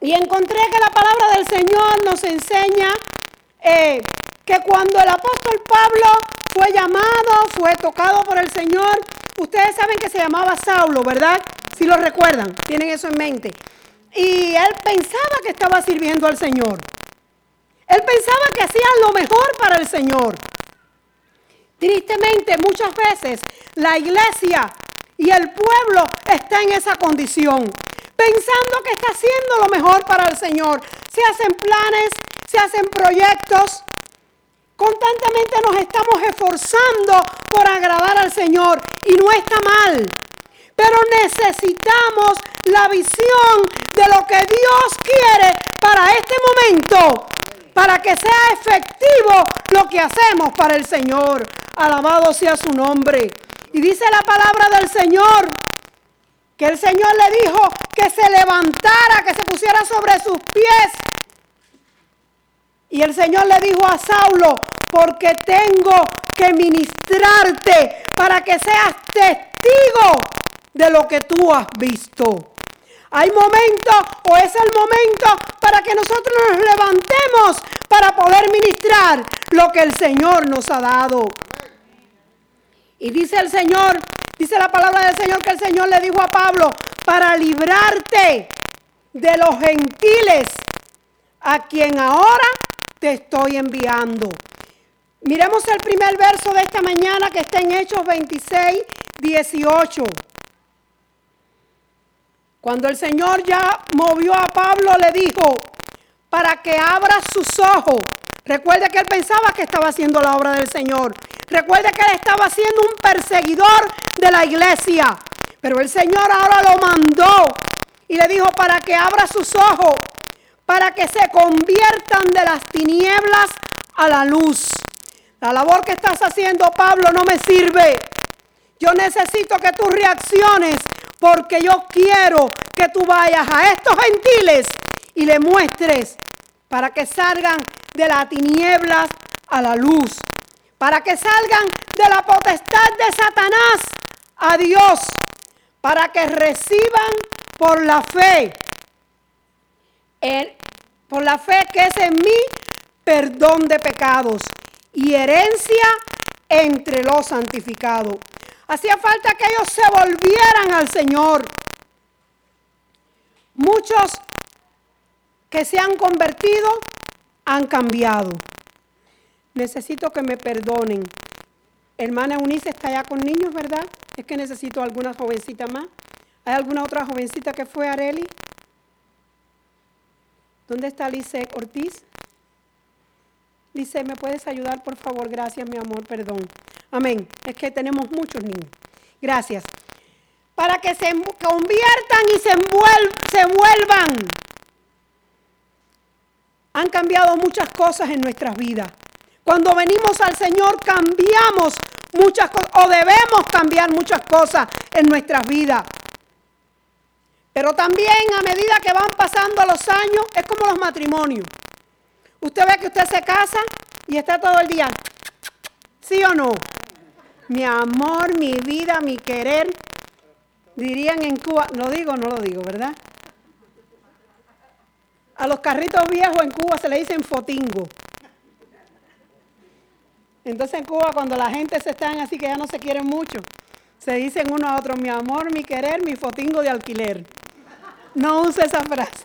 Y encontré que la palabra del Señor nos enseña eh, que cuando el apóstol Pablo fue llamado, fue tocado por el Señor, ustedes saben que se llamaba Saulo, ¿verdad? Si lo recuerdan, tienen eso en mente. Y él pensaba que estaba sirviendo al Señor. Él pensaba que hacía lo mejor para el Señor. Tristemente, muchas veces la iglesia y el pueblo está en esa condición, pensando que está haciendo lo mejor para el Señor. Se hacen planes, se hacen proyectos. Constantemente nos estamos esforzando por agradar al Señor y no está mal. Pero necesitamos la visión de lo que Dios quiere para este momento, para que sea efectivo lo que hacemos para el Señor. Alabado sea su nombre. Y dice la palabra del Señor que el Señor le dijo que se levantara, que se pusiera sobre sus pies. Y el Señor le dijo a Saulo, porque tengo que ministrarte para que seas testigo de lo que tú has visto. Hay momentos o es el momento para que nosotros nos levantemos para poder ministrar lo que el Señor nos ha dado. Y dice el Señor, dice la palabra del Señor que el Señor le dijo a Pablo, para librarte de los gentiles a quien ahora te estoy enviando. Miremos el primer verso de esta mañana que está en Hechos 26, 18. Cuando el Señor ya movió a Pablo, le dijo, para que abra sus ojos. Recuerde que él pensaba que estaba haciendo la obra del Señor. Recuerde que él estaba siendo un perseguidor de la iglesia. Pero el Señor ahora lo mandó y le dijo para que abra sus ojos, para que se conviertan de las tinieblas a la luz. La labor que estás haciendo, Pablo, no me sirve. Yo necesito que tú reacciones porque yo quiero que tú vayas a estos gentiles y le muestres para que salgan de las tinieblas a la luz para que salgan de la potestad de Satanás a Dios, para que reciban por la fe, por la fe que es en mí, perdón de pecados y herencia entre los santificados. Hacía falta que ellos se volvieran al Señor. Muchos que se han convertido han cambiado. Necesito que me perdonen. Hermana Unice está allá con niños, ¿verdad? Es que necesito alguna jovencita más. ¿Hay alguna otra jovencita que fue Areli? ¿Dónde está Lice Ortiz? Lice, ¿me puedes ayudar, por favor? Gracias, mi amor, perdón. Amén. Es que tenemos muchos niños. Gracias. Para que se conviertan y se, se vuelvan. Han cambiado muchas cosas en nuestras vidas. Cuando venimos al Señor cambiamos muchas cosas o debemos cambiar muchas cosas en nuestras vidas. Pero también a medida que van pasando los años, es como los matrimonios. Usted ve que usted se casa y está todo el día, ¿sí o no? Mi amor, mi vida, mi querer, dirían en Cuba, lo digo o no lo digo, ¿verdad? A los carritos viejos en Cuba se le dicen fotingo. Entonces en Cuba cuando la gente se están así que ya no se quieren mucho, se dicen uno a otro, mi amor, mi querer, mi fotingo de alquiler. No use esa frase.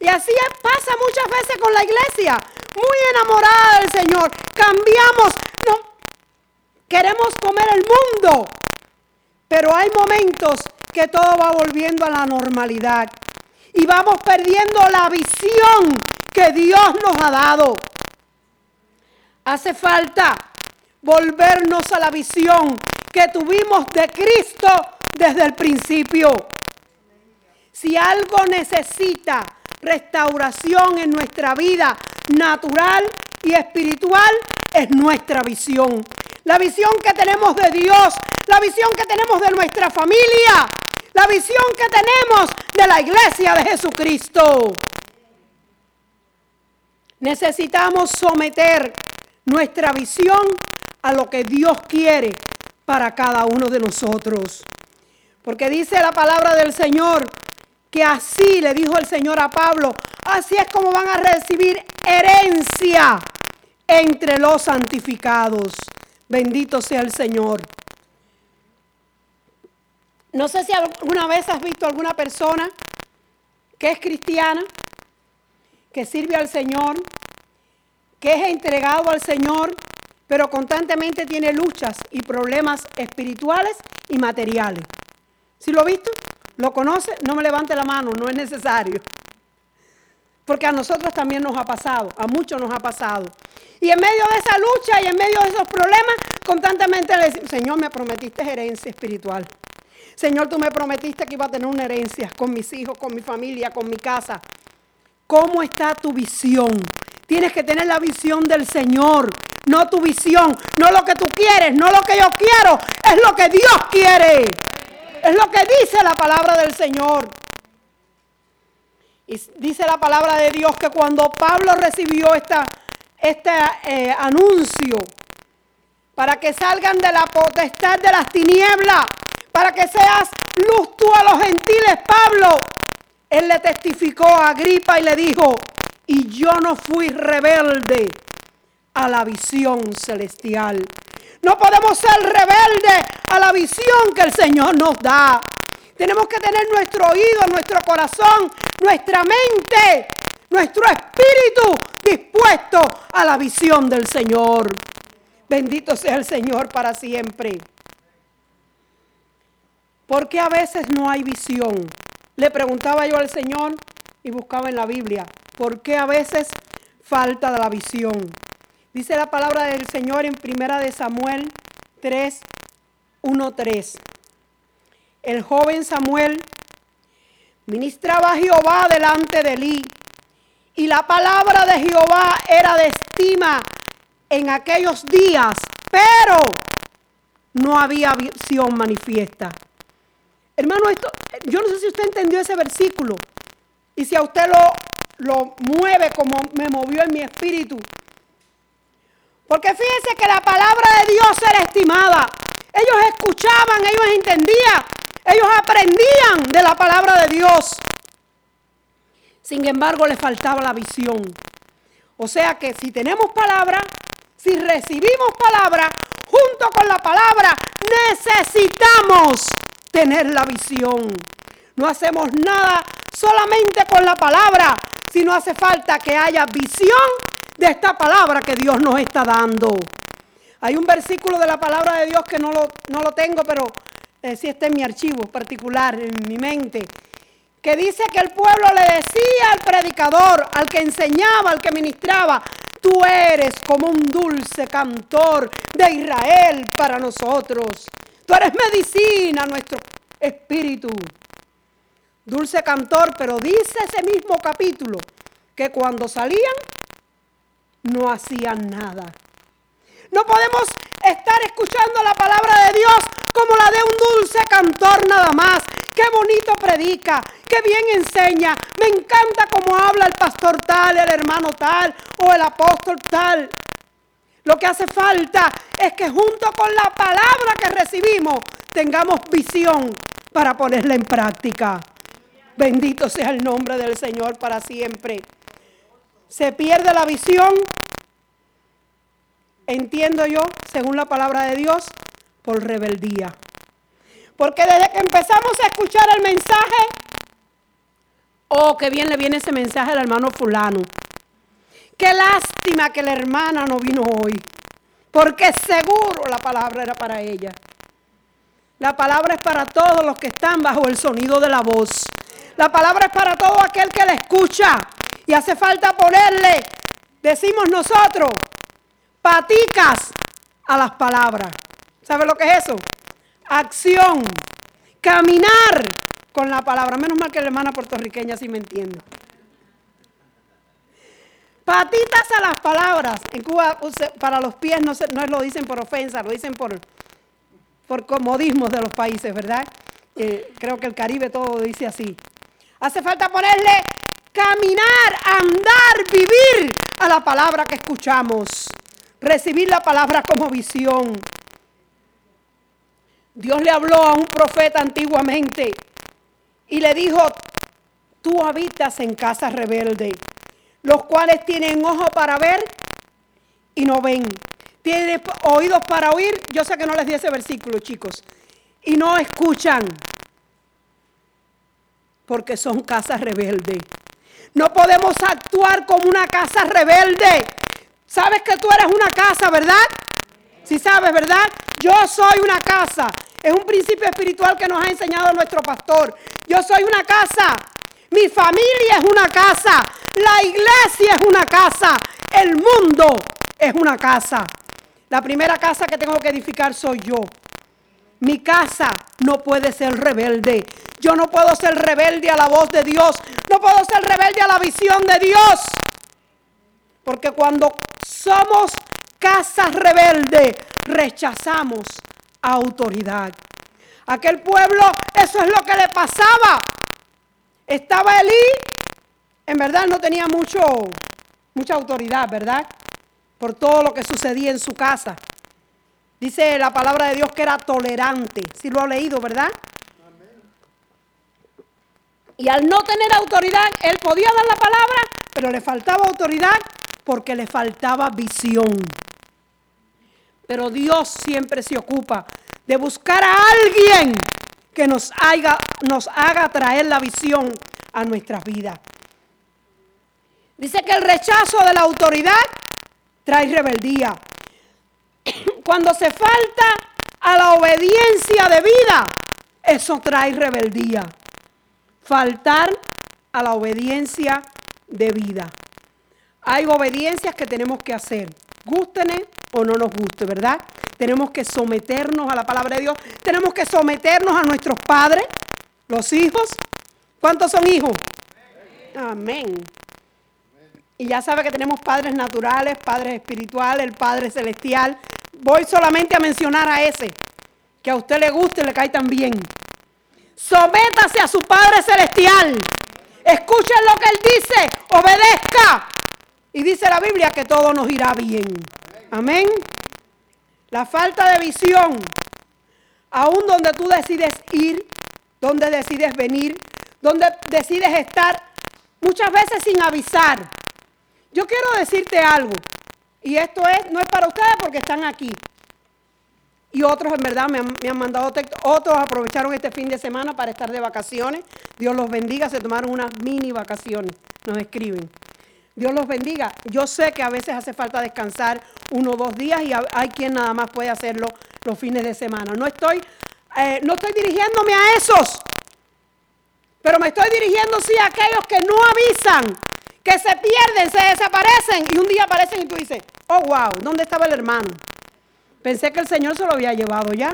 Y así pasa muchas veces con la iglesia, muy enamorada del Señor. Cambiamos, no, queremos comer el mundo, pero hay momentos que todo va volviendo a la normalidad y vamos perdiendo la visión que Dios nos ha dado. Hace falta volvernos a la visión que tuvimos de Cristo desde el principio. Si algo necesita restauración en nuestra vida natural y espiritual, es nuestra visión. La visión que tenemos de Dios, la visión que tenemos de nuestra familia, la visión que tenemos de la iglesia de Jesucristo. Necesitamos someter nuestra visión a lo que Dios quiere para cada uno de nosotros. Porque dice la palabra del Señor que así le dijo el Señor a Pablo, así es como van a recibir herencia entre los santificados. Bendito sea el Señor. No sé si alguna vez has visto alguna persona que es cristiana, que sirve al Señor, que es entregado al Señor, pero constantemente tiene luchas y problemas espirituales y materiales. ¿Si lo ha visto? ¿Lo conoce? No me levante la mano, no es necesario. Porque a nosotros también nos ha pasado, a muchos nos ha pasado. Y en medio de esa lucha y en medio de esos problemas, constantemente le decimos, Señor, me prometiste herencia espiritual. Señor, tú me prometiste que iba a tener una herencia con mis hijos, con mi familia, con mi casa. ¿Cómo está tu visión? Tienes que tener la visión del Señor, no tu visión, no lo que tú quieres, no lo que yo quiero, es lo que Dios quiere. Es lo que dice la palabra del Señor. Y dice la palabra de Dios que cuando Pablo recibió esta, este eh, anuncio para que salgan de la potestad de las tinieblas, para que seas luz tú a los gentiles, Pablo, él le testificó a Agripa y le dijo, y yo no fui rebelde a la visión celestial. No podemos ser rebeldes a la visión que el Señor nos da. Tenemos que tener nuestro oído, nuestro corazón, nuestra mente, nuestro espíritu dispuesto a la visión del Señor. Bendito sea el Señor para siempre. ¿Por qué a veces no hay visión? Le preguntaba yo al Señor y buscaba en la Biblia, ¿por qué a veces falta la visión? Dice la palabra del Señor en Primera de Samuel 3, 1, 3. El joven Samuel ministraba a Jehová delante de él y la palabra de Jehová era de estima en aquellos días, pero no había visión manifiesta. Hermano, esto, yo no sé si usted entendió ese versículo y si a usted lo, lo mueve como me movió en mi espíritu. Porque fíjense que la palabra de Dios era estimada. Ellos escuchaban, ellos entendían, ellos aprendían de la palabra de Dios. Sin embargo, les faltaba la visión. O sea que si tenemos palabra, si recibimos palabra, junto con la palabra, necesitamos tener la visión. No hacemos nada solamente con la palabra, sino hace falta que haya visión de esta palabra que Dios nos está dando. Hay un versículo de la palabra de Dios que no lo, no lo tengo, pero eh, sí está en mi archivo particular, en mi mente, que dice que el pueblo le decía al predicador, al que enseñaba, al que ministraba, tú eres como un dulce cantor de Israel para nosotros. Tú eres medicina nuestro espíritu. Dulce cantor, pero dice ese mismo capítulo que cuando salían no hacían nada. No podemos estar escuchando la palabra de Dios como la de un dulce cantor nada más. Qué bonito predica, qué bien enseña. Me encanta cómo habla el pastor tal, el hermano tal o el apóstol tal. Lo que hace falta es que junto con la palabra que recibimos tengamos visión para ponerla en práctica. Bendito sea el nombre del Señor para siempre se pierde la visión, entiendo yo, según la palabra de Dios, por rebeldía. Porque desde que empezamos a escuchar el mensaje, oh, qué bien le viene ese mensaje al hermano fulano. Qué lástima que la hermana no vino hoy, porque seguro la palabra era para ella. La palabra es para todos los que están bajo el sonido de la voz. La palabra es para todo aquel que la escucha. Y hace falta ponerle, decimos nosotros, paticas a las palabras. ¿Sabe lo que es eso? Acción. Caminar con la palabra. Menos mal que la hermana puertorriqueña sí me entiende. Patitas a las palabras. En Cuba para los pies no, no lo dicen por ofensa, lo dicen por, por comodismos de los países, ¿verdad? Eh, creo que el Caribe todo dice así. Hace falta ponerle caminar, andar, vivir a la palabra que escuchamos. Recibir la palabra como visión. Dios le habló a un profeta antiguamente y le dijo, tú habitas en casa rebelde, los cuales tienen ojo para ver y no ven, tienen oídos para oír, yo sé que no les di ese versículo, chicos, y no escuchan, porque son casas rebeldes. No podemos actuar como una casa rebelde. Sabes que tú eres una casa, ¿verdad? Si sabes, ¿verdad? Yo soy una casa. Es un principio espiritual que nos ha enseñado nuestro pastor. Yo soy una casa. Mi familia es una casa. La iglesia es una casa. El mundo es una casa. La primera casa que tengo que edificar soy yo. Mi casa no puede ser rebelde. Yo no puedo ser rebelde a la voz de Dios. No puedo ser rebelde a la visión de Dios. Porque cuando somos casas rebeldes, rechazamos autoridad. Aquel pueblo, eso es lo que le pasaba. Estaba Elí, en verdad no tenía mucho, mucha autoridad, ¿verdad? Por todo lo que sucedía en su casa. Dice la palabra de Dios que era tolerante. Si lo ha leído, ¿verdad? Y al no tener autoridad, él podía dar la palabra, pero le faltaba autoridad porque le faltaba visión. Pero Dios siempre se ocupa de buscar a alguien que nos haga, nos haga traer la visión a nuestras vidas. Dice que el rechazo de la autoridad trae rebeldía. Cuando se falta a la obediencia de vida, eso trae rebeldía. Faltar a la obediencia de vida. Hay obediencias que tenemos que hacer, gústenes o no nos guste, ¿verdad? Tenemos que someternos a la palabra de Dios, tenemos que someternos a nuestros padres, los hijos. ¿Cuántos son hijos? Amén. Y ya sabe que tenemos padres naturales, padres espirituales, el Padre Celestial. Voy solamente a mencionar a ese, que a usted le guste y le cae tan bien. Sométase a su Padre Celestial. Escuchen lo que Él dice, obedezca. Y dice la Biblia que todo nos irá bien. Amén. La falta de visión, aún donde tú decides ir, donde decides venir, donde decides estar, muchas veces sin avisar. Yo quiero decirte algo, y esto es, no es para ustedes porque están aquí. Y otros en verdad me han, mandado texto, otros aprovecharon este fin de semana para estar de vacaciones. Dios los bendiga, se tomaron unas mini vacaciones, nos escriben. Dios los bendiga. Yo sé que a veces hace falta descansar uno o dos días y hay quien nada más puede hacerlo los fines de semana. No estoy, eh, no estoy dirigiéndome a esos, pero me estoy dirigiendo sí a aquellos que no avisan, que se pierden, se desaparecen y un día aparecen y tú dices, oh wow, ¿dónde estaba el hermano? Pensé que el Señor se lo había llevado ya.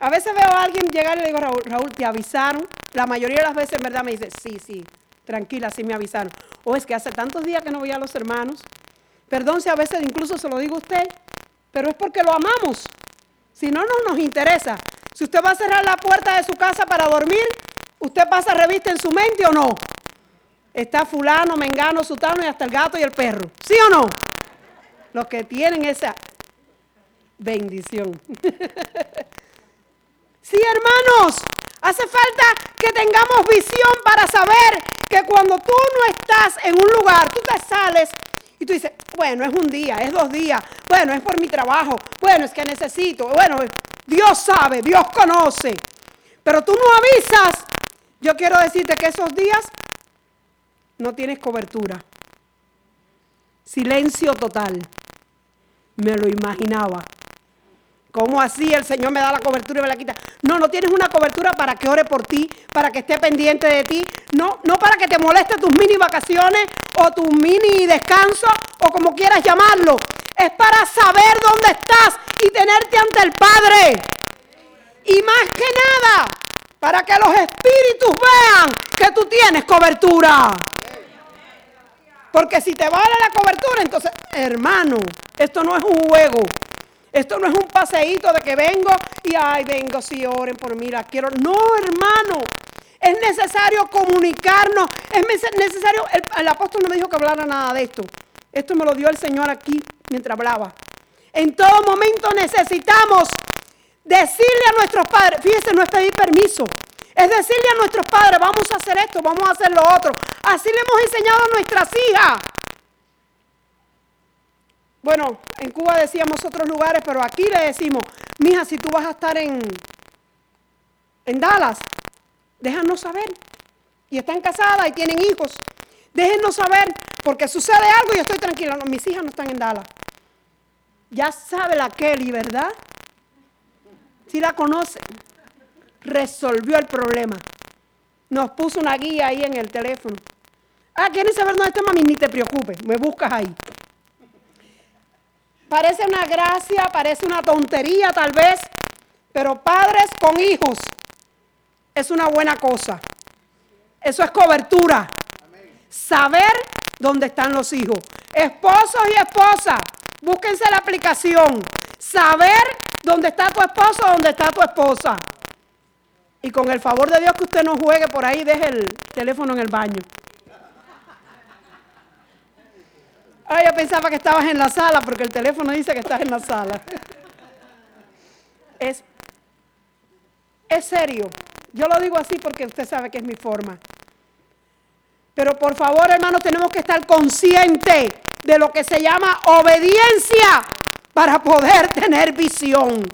A veces veo a alguien llegar y le digo, Raúl, Raúl, ¿te avisaron? La mayoría de las veces en verdad me dice, sí, sí, tranquila, sí me avisaron. O es que hace tantos días que no voy a los hermanos. Perdón si a veces incluso se lo digo a usted, pero es porque lo amamos. Si no, no nos interesa. Si usted va a cerrar la puerta de su casa para dormir, ¿usted pasa revista en su mente o no? Está fulano, mengano, sutano y hasta el gato y el perro. ¿Sí o no? Los que tienen esa bendición. sí, hermanos, hace falta que tengamos visión para saber que cuando tú no estás en un lugar, tú te sales y tú dices, bueno, es un día, es dos días, bueno, es por mi trabajo, bueno, es que necesito, bueno, Dios sabe, Dios conoce, pero tú no avisas. Yo quiero decirte que esos días no tienes cobertura. Silencio total. Me lo imaginaba. ¿Cómo así el Señor me da la cobertura y me la quita? No, no tienes una cobertura para que ore por ti, para que esté pendiente de ti. No, no para que te moleste tus mini vacaciones o tu mini descanso o como quieras llamarlo. Es para saber dónde estás y tenerte ante el Padre. Y más que nada, para que los espíritus vean que tú tienes cobertura. Porque si te vale la cobertura, entonces, hermano, esto no es un juego. Esto no es un paseíto de que vengo y ay, vengo, si oren por mí, la quiero. No, hermano. Es necesario comunicarnos. Es necesario. El, apóstol no me dijo que hablara nada de esto. Esto me lo dio el Señor aquí mientras hablaba. En todo momento necesitamos decirle a nuestros padres, fíjense, no es pedir permiso, Es decirle a nuestros padres, vamos a hacer esto, vamos a hacer lo otro. Así le hemos enseñado a nuestras hijas. Bueno, en Cuba decíamos otros lugares, pero aquí le decimos, mija, si tú vas a estar en, en Dallas, déjanos saber. Y están casadas y tienen hijos. Déjenos saber, porque sucede algo y yo estoy tranquila. Mis hijas no están en Dallas. Ya sabe la Kelly, ¿verdad? Si la conocen. Resolvió el problema. Nos puso una guía ahí en el teléfono. Ah, ¿quieres saber dónde está mami? Ni te preocupes, me buscas ahí. Parece una gracia, parece una tontería tal vez, pero padres con hijos es una buena cosa. Eso es cobertura. Saber dónde están los hijos. Esposos y esposas, búsquense la aplicación. Saber dónde está tu esposo, dónde está tu esposa. Y con el favor de Dios que usted no juegue por ahí, deje el teléfono en el baño. Ah, yo pensaba que estabas en la sala porque el teléfono dice que estás en la sala. Es, es serio. Yo lo digo así porque usted sabe que es mi forma. Pero por favor, hermanos, tenemos que estar conscientes de lo que se llama obediencia para poder tener visión.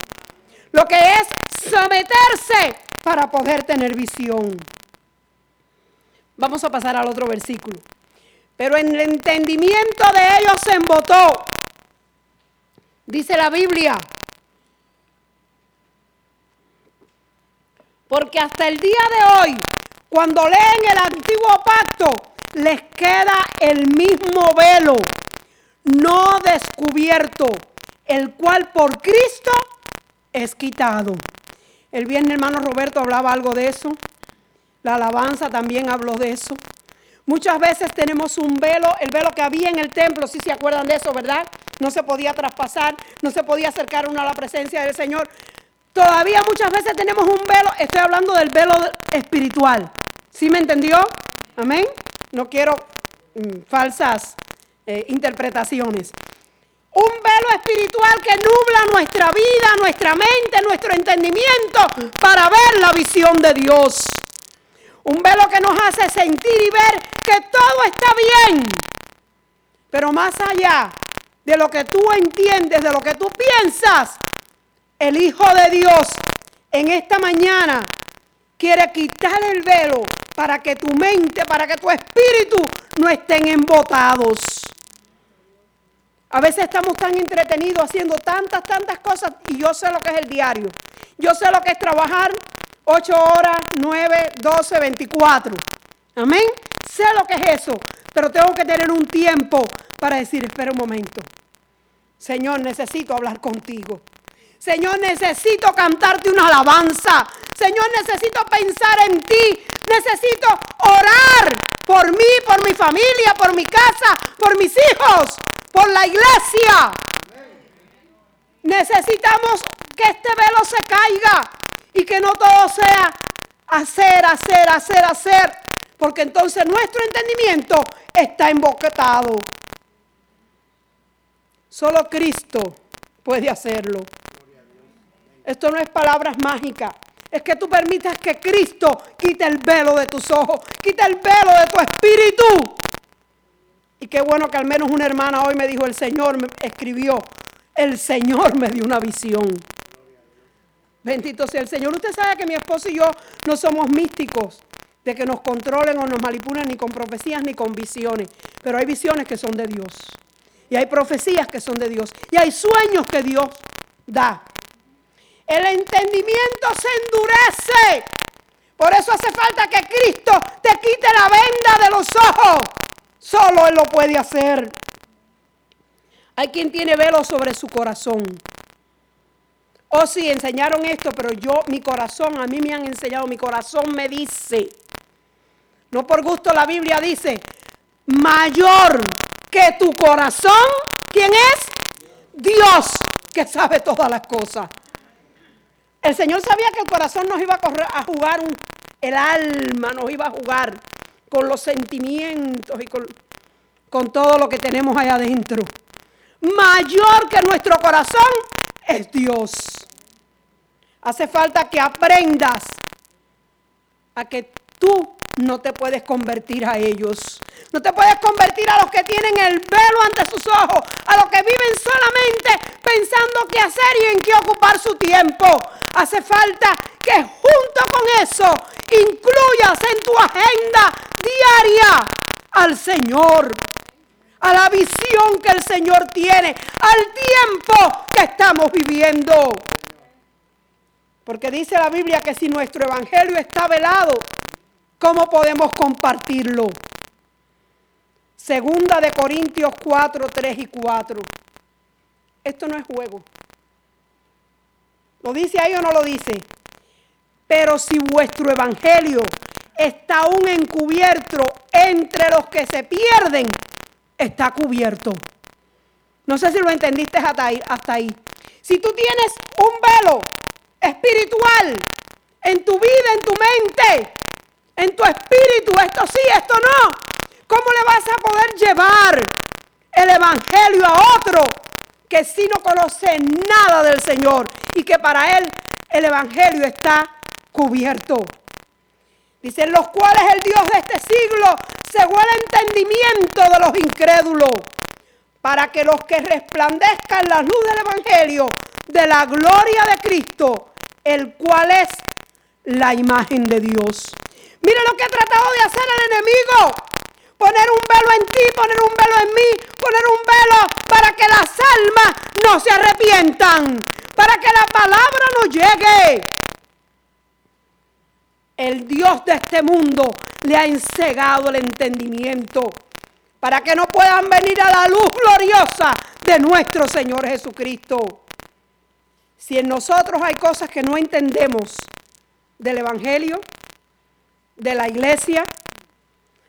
Lo que es someterse para poder tener visión. Vamos a pasar al otro versículo. Pero en el entendimiento de ellos se embotó. Dice la Biblia. Porque hasta el día de hoy, cuando leen el antiguo pacto, les queda el mismo velo, no descubierto, el cual por Cristo es quitado. El viernes hermano Roberto hablaba algo de eso. La alabanza también habló de eso. Muchas veces tenemos un velo, el velo que había en el templo, si se acuerdan de eso, ¿verdad? No se podía traspasar, no se podía acercar uno a la presencia del Señor. Todavía muchas veces tenemos un velo, estoy hablando del velo espiritual. ¿Sí me entendió? Amén. No quiero mm, falsas eh, interpretaciones. Un velo espiritual que nubla nuestra vida, nuestra mente, nuestro entendimiento para ver la visión de Dios. Un velo que nos hace sentir y ver que todo está bien. Pero más allá de lo que tú entiendes, de lo que tú piensas, el Hijo de Dios en esta mañana quiere quitar el velo para que tu mente, para que tu espíritu no estén embotados. A veces estamos tan entretenidos haciendo tantas, tantas cosas y yo sé lo que es el diario. Yo sé lo que es trabajar 8 horas, 9, 12, 24. Amén. Sé lo que es eso, pero tengo que tener un tiempo para decir, espera un momento. Señor, necesito hablar contigo. Señor, necesito cantarte una alabanza. Señor, necesito pensar en ti. Necesito orar por mí, por mi familia, por mi casa, por mis hijos, por la iglesia. Necesitamos que este velo se caiga y que no todo sea hacer, hacer, hacer, hacer, porque entonces nuestro entendimiento está embocetado. Solo Cristo puede hacerlo. Esto no es palabras mágicas. Es que tú permitas que Cristo quite el velo de tus ojos, quite el velo de tu espíritu. Y qué bueno que al menos una hermana hoy me dijo, el Señor me escribió, el Señor me dio una visión. Bendito sea el Señor. Usted sabe que mi esposo y yo no somos místicos de que nos controlen o nos manipulen ni con profecías ni con visiones. Pero hay visiones que son de Dios. Y hay profecías que son de Dios. Y hay sueños que Dios da. El entendimiento se endurece. Por eso hace falta que Cristo te quite la venda de los ojos. Solo Él lo puede hacer. Hay quien tiene velo sobre su corazón. Oh, sí, enseñaron esto, pero yo, mi corazón, a mí me han enseñado, mi corazón me dice, no por gusto la Biblia dice, mayor que tu corazón, ¿quién es? Dios, que sabe todas las cosas. El Señor sabía que el corazón nos iba a, correr, a jugar, el alma nos iba a jugar con los sentimientos y con, con todo lo que tenemos allá adentro. Mayor que nuestro corazón es Dios. Hace falta que aprendas a que tú no te puedes convertir a ellos. No te puedes convertir a los que tienen el velo ante sus ojos, a los que viven solamente pensando qué hacer y en qué ocupar su tiempo. Hace falta que junto con eso incluyas en tu agenda diaria al Señor, a la visión que el Señor tiene, al tiempo que estamos viviendo. Porque dice la Biblia que si nuestro evangelio está velado, ¿cómo podemos compartirlo? Segunda de Corintios 4, 3 y 4. Esto no es juego. ¿Lo dice ahí o no lo dice? Pero si vuestro evangelio está aún encubierto entre los que se pierden, está cubierto. No sé si lo entendiste hasta ahí. Hasta ahí. Si tú tienes un velo espiritual en tu vida, en tu mente, en tu espíritu, esto sí, esto no, ¿cómo le vas a poder llevar el Evangelio a otro que si no conoce nada del Señor y que para él el Evangelio está cubierto? Dicen los cuales el Dios de este siglo cegó el entendimiento de los incrédulos, para que los que resplandezcan la luz del Evangelio de la gloria de Cristo, el cual es la imagen de Dios. Mire lo que ha tratado de hacer el enemigo. Poner un velo en ti, poner un velo en mí, poner un velo para que las almas no se arrepientan, para que la palabra no llegue el Dios de este mundo le ha ensegado el entendimiento para que no puedan venir a la luz gloriosa de nuestro Señor Jesucristo. Si en nosotros hay cosas que no entendemos del Evangelio, de la iglesia,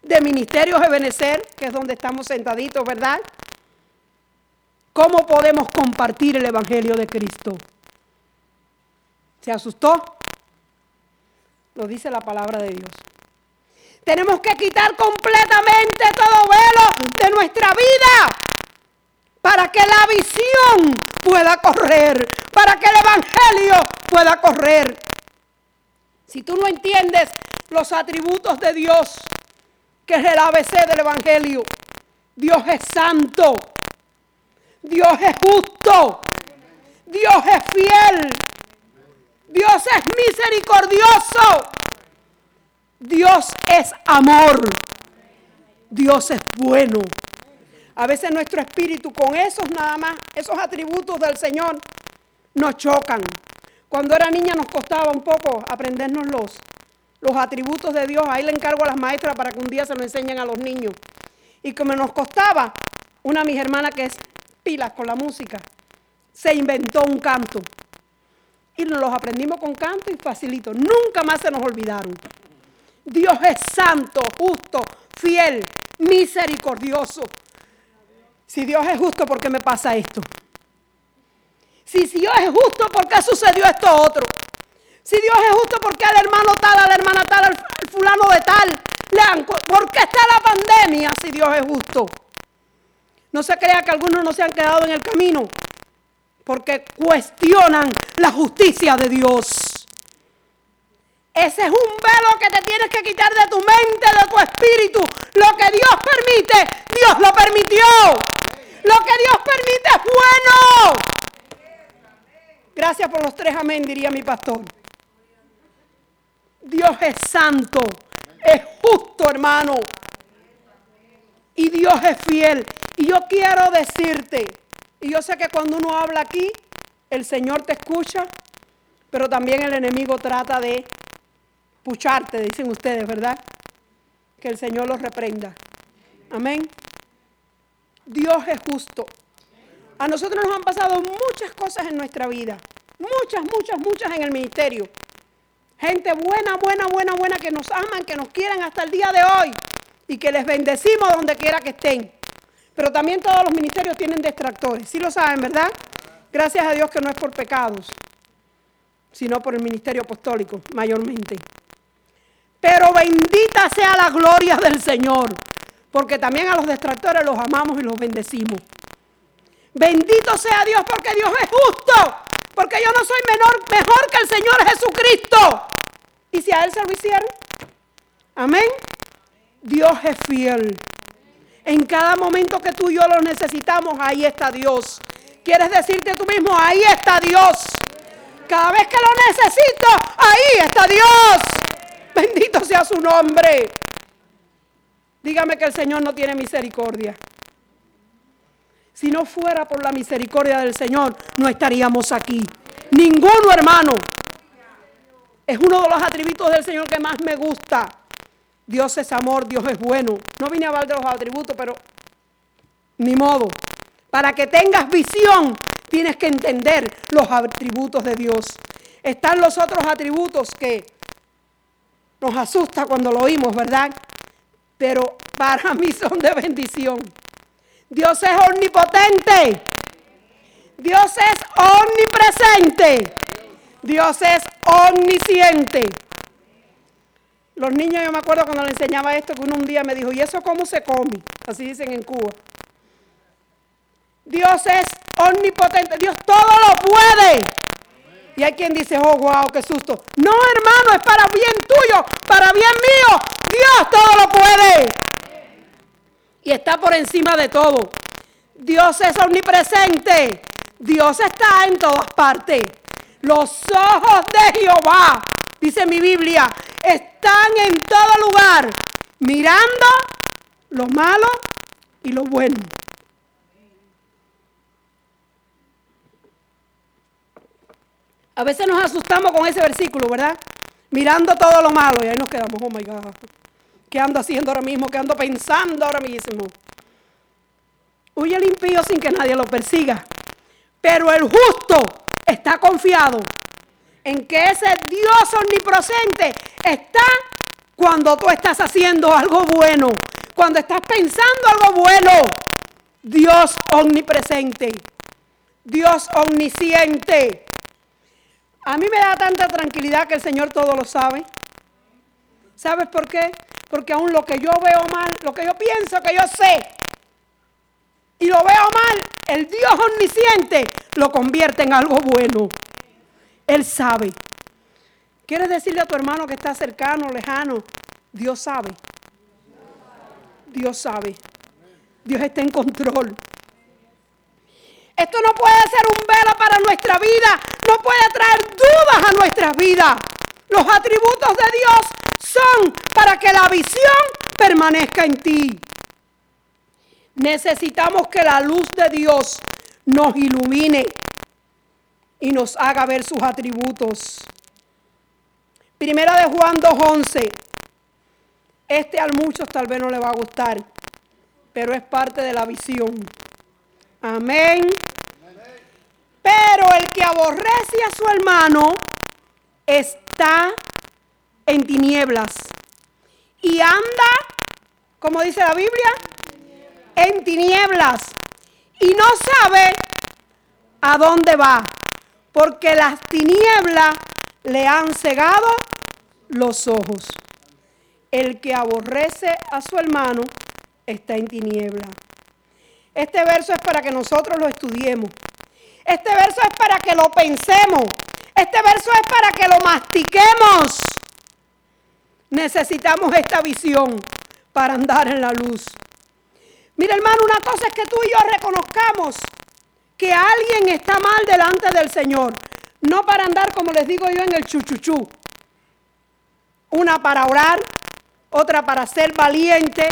de Ministerio de Benecer, que es donde estamos sentaditos, ¿verdad? ¿Cómo podemos compartir el Evangelio de Cristo? ¿Se asustó? Lo dice la palabra de Dios. Tenemos que quitar completamente todo velo de nuestra vida para que la visión pueda correr, para que el Evangelio pueda correr. Si tú no entiendes los atributos de Dios, que es el ABC del Evangelio, Dios es santo, Dios es justo, Dios es fiel, Dios es misericordioso. Dios es amor. Dios es bueno. A veces nuestro espíritu con esos nada más, esos atributos del Señor, nos chocan. Cuando era niña nos costaba un poco aprendernos los, los atributos de Dios. Ahí le encargo a las maestras para que un día se lo enseñen a los niños. Y como nos costaba, una de mis hermanas que es pilas con la música, se inventó un canto y los aprendimos con canto y facilito. Nunca más se nos olvidaron. Dios es santo, justo, fiel, misericordioso. Si Dios es justo, ¿por qué me pasa esto? Si, Dios es justo, ¿por qué sucedió esto otro? Si Dios es justo, ¿por qué al hermano tal, a la hermana tal, al fulano de tal? ¿por qué está la pandemia si Dios es justo? No se crea que algunos no se han quedado en el camino porque cuestionan la justicia de Dios. Ese es un velo que te tienes que quitar de tu mente, de tu espíritu. Lo que Dios permite, Dios lo permitió. Lo que Dios permite es bueno. Gracias por los tres amén, diría mi pastor. Dios es santo, es justo, hermano. Y Dios es fiel. Y yo quiero decirte, y yo sé que cuando uno habla aquí, el Señor te escucha, pero también el enemigo trata de pucharte, dicen ustedes, ¿verdad? Que el Señor los reprenda. Amén. Dios es justo. A nosotros nos han pasado muchas cosas en nuestra vida. Muchas, muchas, muchas en el ministerio. Gente buena, buena, buena, buena, que nos aman, que nos quieren hasta el día de hoy y que les bendecimos donde quiera que estén. Pero también todos los ministerios tienen distractores. Sí lo saben, ¿verdad? Gracias a Dios que no es por pecados, sino por el ministerio apostólico, mayormente. Pero bendita sea la gloria del Señor, porque también a los distractores los amamos y los bendecimos. Bendito sea Dios porque Dios es justo, porque yo no soy menor, mejor que el Señor Jesucristo. Y si a Él se lo hicieron, Amén. Dios es fiel. En cada momento que tú y yo lo necesitamos, ahí está Dios. ¿Quieres decirte tú mismo, ahí está Dios? Cada vez que lo necesito, ahí está Dios. Bendito sea su nombre. Dígame que el Señor no tiene misericordia. Si no fuera por la misericordia del Señor, no estaríamos aquí. Ninguno, hermano. Es uno de los atributos del Señor que más me gusta. Dios es amor, Dios es bueno. No vine a hablar de los atributos, pero ni modo. Para que tengas visión, tienes que entender los atributos de Dios. Están los otros atributos que nos asusta cuando lo oímos, ¿verdad? Pero para mí son de bendición. Dios es omnipotente. Dios es omnipresente. Dios es omnisciente. Los niños, yo me acuerdo cuando le enseñaba esto, que uno un día me dijo, ¿y eso cómo se come? Así dicen en Cuba. Dios es omnipotente, Dios todo lo puede. Y hay quien dice, oh, wow, qué susto. No, hermano, es para bien tuyo, para bien mío. Dios todo lo puede. Y está por encima de todo. Dios es omnipresente. Dios está en todas partes. Los ojos de Jehová, dice mi Biblia, están en todo lugar, mirando lo malo y lo bueno. A veces nos asustamos con ese versículo, ¿verdad? Mirando todo lo malo y ahí nos quedamos, oh my God, ¿qué ando haciendo ahora mismo? ¿Qué ando pensando ahora mismo? Huye el impío sin que nadie lo persiga. Pero el justo está confiado en que ese Dios omnipresente está cuando tú estás haciendo algo bueno, cuando estás pensando algo bueno. Dios omnipresente, Dios omnisciente. A mí me da tanta tranquilidad que el Señor todo lo sabe. ¿Sabes por qué? Porque aún lo que yo veo mal, lo que yo pienso que yo sé, y lo veo mal, el Dios omnisciente lo convierte en algo bueno. Él sabe. ¿Quieres decirle a tu hermano que está cercano, lejano? Dios sabe. Dios sabe. Dios está en control. Esto no puede ser un velo para nuestra vida. No puede traer dudas a nuestras vidas. Los atributos de Dios son para que la visión permanezca en ti. Necesitamos que la luz de Dios nos ilumine y nos haga ver sus atributos. Primera de Juan 2.11. Este a muchos tal vez no le va a gustar, pero es parte de la visión. Amén. Pero el que aborrece a su hermano está en tinieblas y anda, como dice la Biblia, en tinieblas y no sabe a dónde va, porque las tinieblas le han cegado los ojos. El que aborrece a su hermano está en tiniebla. Este verso es para que nosotros lo estudiemos. Este verso es para que lo pensemos. Este verso es para que lo mastiquemos. Necesitamos esta visión para andar en la luz. Mira hermano, una cosa es que tú y yo reconozcamos que alguien está mal delante del Señor. No para andar, como les digo yo, en el chuchuchú. Una para orar, otra para ser valiente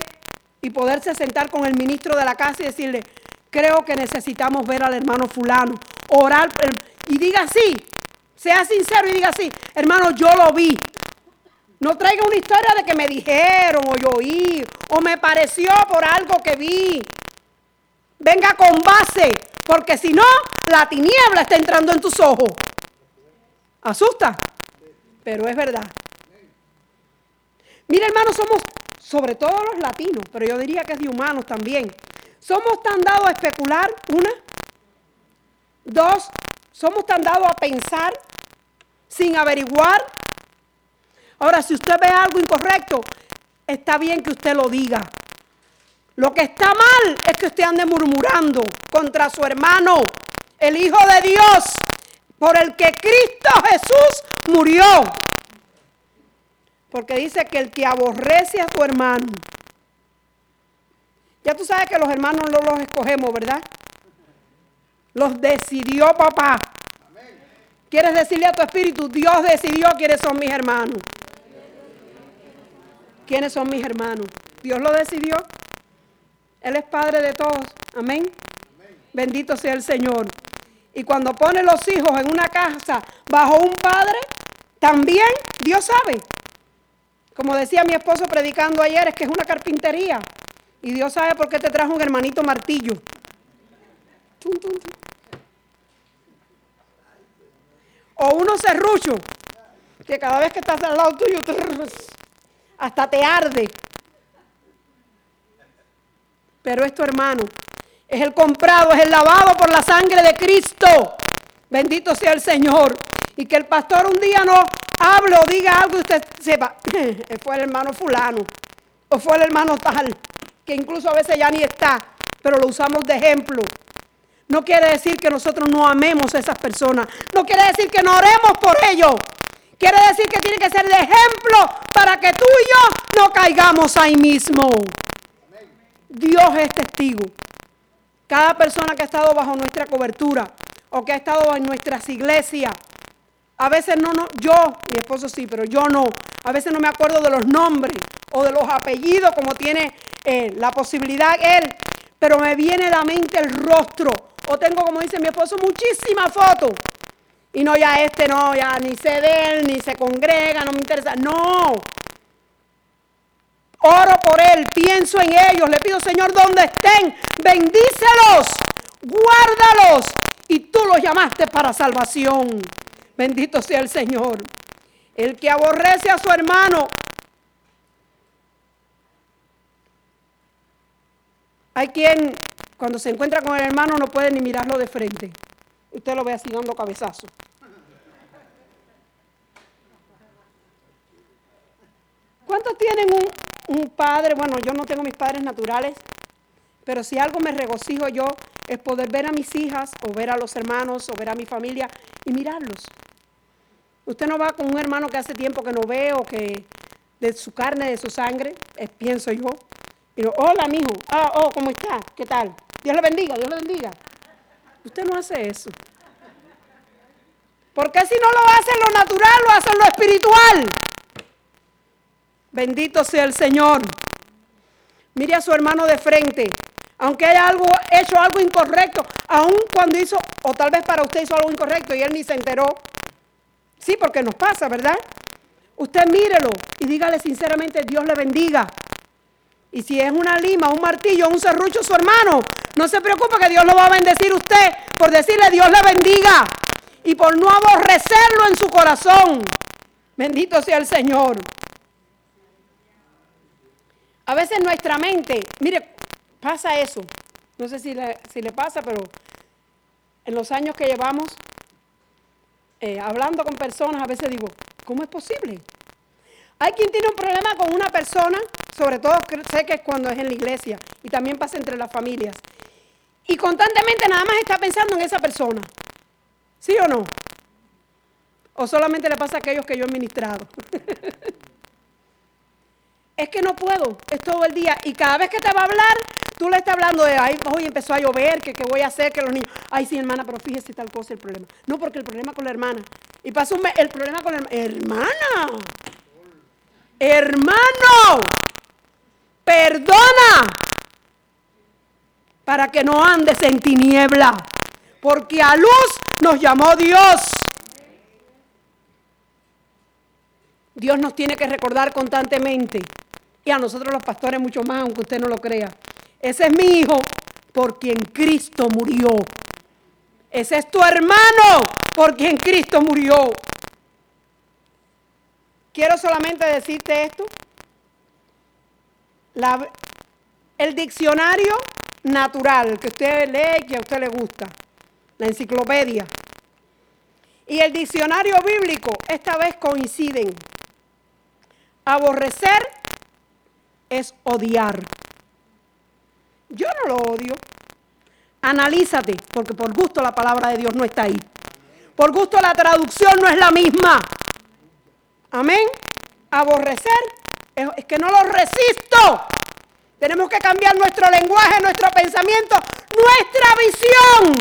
y poderse sentar con el ministro de la casa y decirle, creo que necesitamos ver al hermano fulano, orar y diga así, sea sincero y diga así, hermano, yo lo vi. No traiga una historia de que me dijeron o yo oí o me pareció por algo que vi. Venga con base, porque si no, la tiniebla está entrando en tus ojos. Asusta, pero es verdad. Mira, hermano, somos, sobre todo los latinos, pero yo diría que es de humanos también. Somos tan dados a especular, una. Dos, somos tan dados a pensar sin averiguar. Ahora, si usted ve algo incorrecto, está bien que usted lo diga. Lo que está mal es que usted ande murmurando contra su hermano, el Hijo de Dios, por el que Cristo Jesús murió. Porque dice que el que aborrece a su hermano. Ya tú sabes que los hermanos no los escogemos, ¿verdad? Los decidió papá. ¿Quieres decirle a tu espíritu, Dios decidió quiénes son mis hermanos? ¿Quiénes son mis hermanos? Dios lo decidió. Él es Padre de todos. Amén. Bendito sea el Señor. Y cuando pone los hijos en una casa bajo un padre, también Dios sabe. Como decía mi esposo predicando ayer, es que es una carpintería. Y Dios sabe por qué te trajo un hermanito martillo. O uno serrucho, que cada vez que estás al lado tuyo, hasta te arde. Pero es tu hermano. Es el comprado, es el lavado por la sangre de Cristo. Bendito sea el Señor. Y que el pastor un día no hable o diga algo y usted sepa, fue el hermano fulano. O fue el hermano tal, que incluso a veces ya ni está, pero lo usamos de ejemplo. No quiere decir que nosotros no amemos a esas personas. No quiere decir que no oremos por ellos. Quiere decir que tiene que ser de ejemplo para que tú y yo no caigamos ahí mismo. Dios es testigo. Cada persona que ha estado bajo nuestra cobertura o que ha estado en nuestras iglesias, a veces no, no, yo, mi esposo sí, pero yo no. A veces no me acuerdo de los nombres o de los apellidos como tiene eh, la posibilidad él, pero me viene a la mente el rostro. O tengo, como dice mi esposo, muchísimas fotos. Y no, ya este no, ya ni se de él, ni se congrega, no me interesa. No, Oro por él, pienso en ellos, le pido Señor donde estén, bendícelos, guárdalos. Y tú los llamaste para salvación. Bendito sea el Señor. El que aborrece a su hermano. Hay quien cuando se encuentra con el hermano no puede ni mirarlo de frente. Usted lo ve así dando cabezazo. ¿Cuántos tienen un, padre? Bueno, yo no tengo mis padres naturales, pero si algo me regocijo yo es poder ver a mis hijas o ver a los hermanos o ver a mi familia y mirarlos. Usted no va con un hermano que hace tiempo que no ve o que de su carne, de su sangre, pienso yo. Pero, hola, mijo. Ah, oh, ¿cómo está? ¿Qué tal? Dios le bendiga, Dios le bendiga. Usted no hace eso. Porque si no lo hace en lo natural, lo hace en lo espiritual. Bendito sea el Señor. Mire a su hermano de frente. Aunque haya algo, hecho algo incorrecto, aun cuando hizo, o tal vez para usted hizo algo incorrecto y él ni se enteró. Sí, porque nos pasa, ¿verdad? Usted mírelo y dígale sinceramente, Dios le bendiga. Y si es una lima, un martillo, un serrucho su hermano, no se preocupe que Dios lo va a bendecir usted por decirle Dios le bendiga y por no aborrecerlo en su corazón. Bendito sea el Señor. A veces nuestra mente, mire, pasa eso. No sé si le, pasa, pero en los años que llevamos eh, hablando con personas, a veces digo, ¿cómo es posible? Hay quien tiene un problema con una persona, sobre todo sé que es cuando es en la iglesia y también pasa entre las familias. Y constantemente nada más está pensando en esa persona. ¿Sí o no? O solamente le pasa a aquellos que yo he ministrado. es que no puedo, es todo el día. Y cada vez que te va a hablar, tú le estás hablando de, ay, hoy empezó a llover, que qué voy a hacer, que los niños, ay, sí, hermana, pero fíjese tal cosa el problema. No, porque el problema con la hermana. Y pasó un mes, el problema con la hermana. Hermano, perdona para que no andes en tiniebla, porque a luz nos llamó Dios. Dios nos tiene que recordar constantemente y a nosotros los pastores mucho más, aunque usted no lo crea. Ese es mi hijo por quien Cristo murió. Ese es tu hermano por quien Cristo murió. Quiero solamente decirte esto. el diccionario natural que usted lee, que a usted le gusta, la enciclopedia, y el diccionario bíblico esta vez coinciden. Aborrecer es odiar. Yo no lo odio. Analízate, porque por gusto la palabra de Dios no está ahí. Por gusto la traducción no es la misma. Amén. Aborrecer es, que no lo resisto. Tenemos que cambiar nuestro lenguaje, nuestro pensamiento, nuestra visión.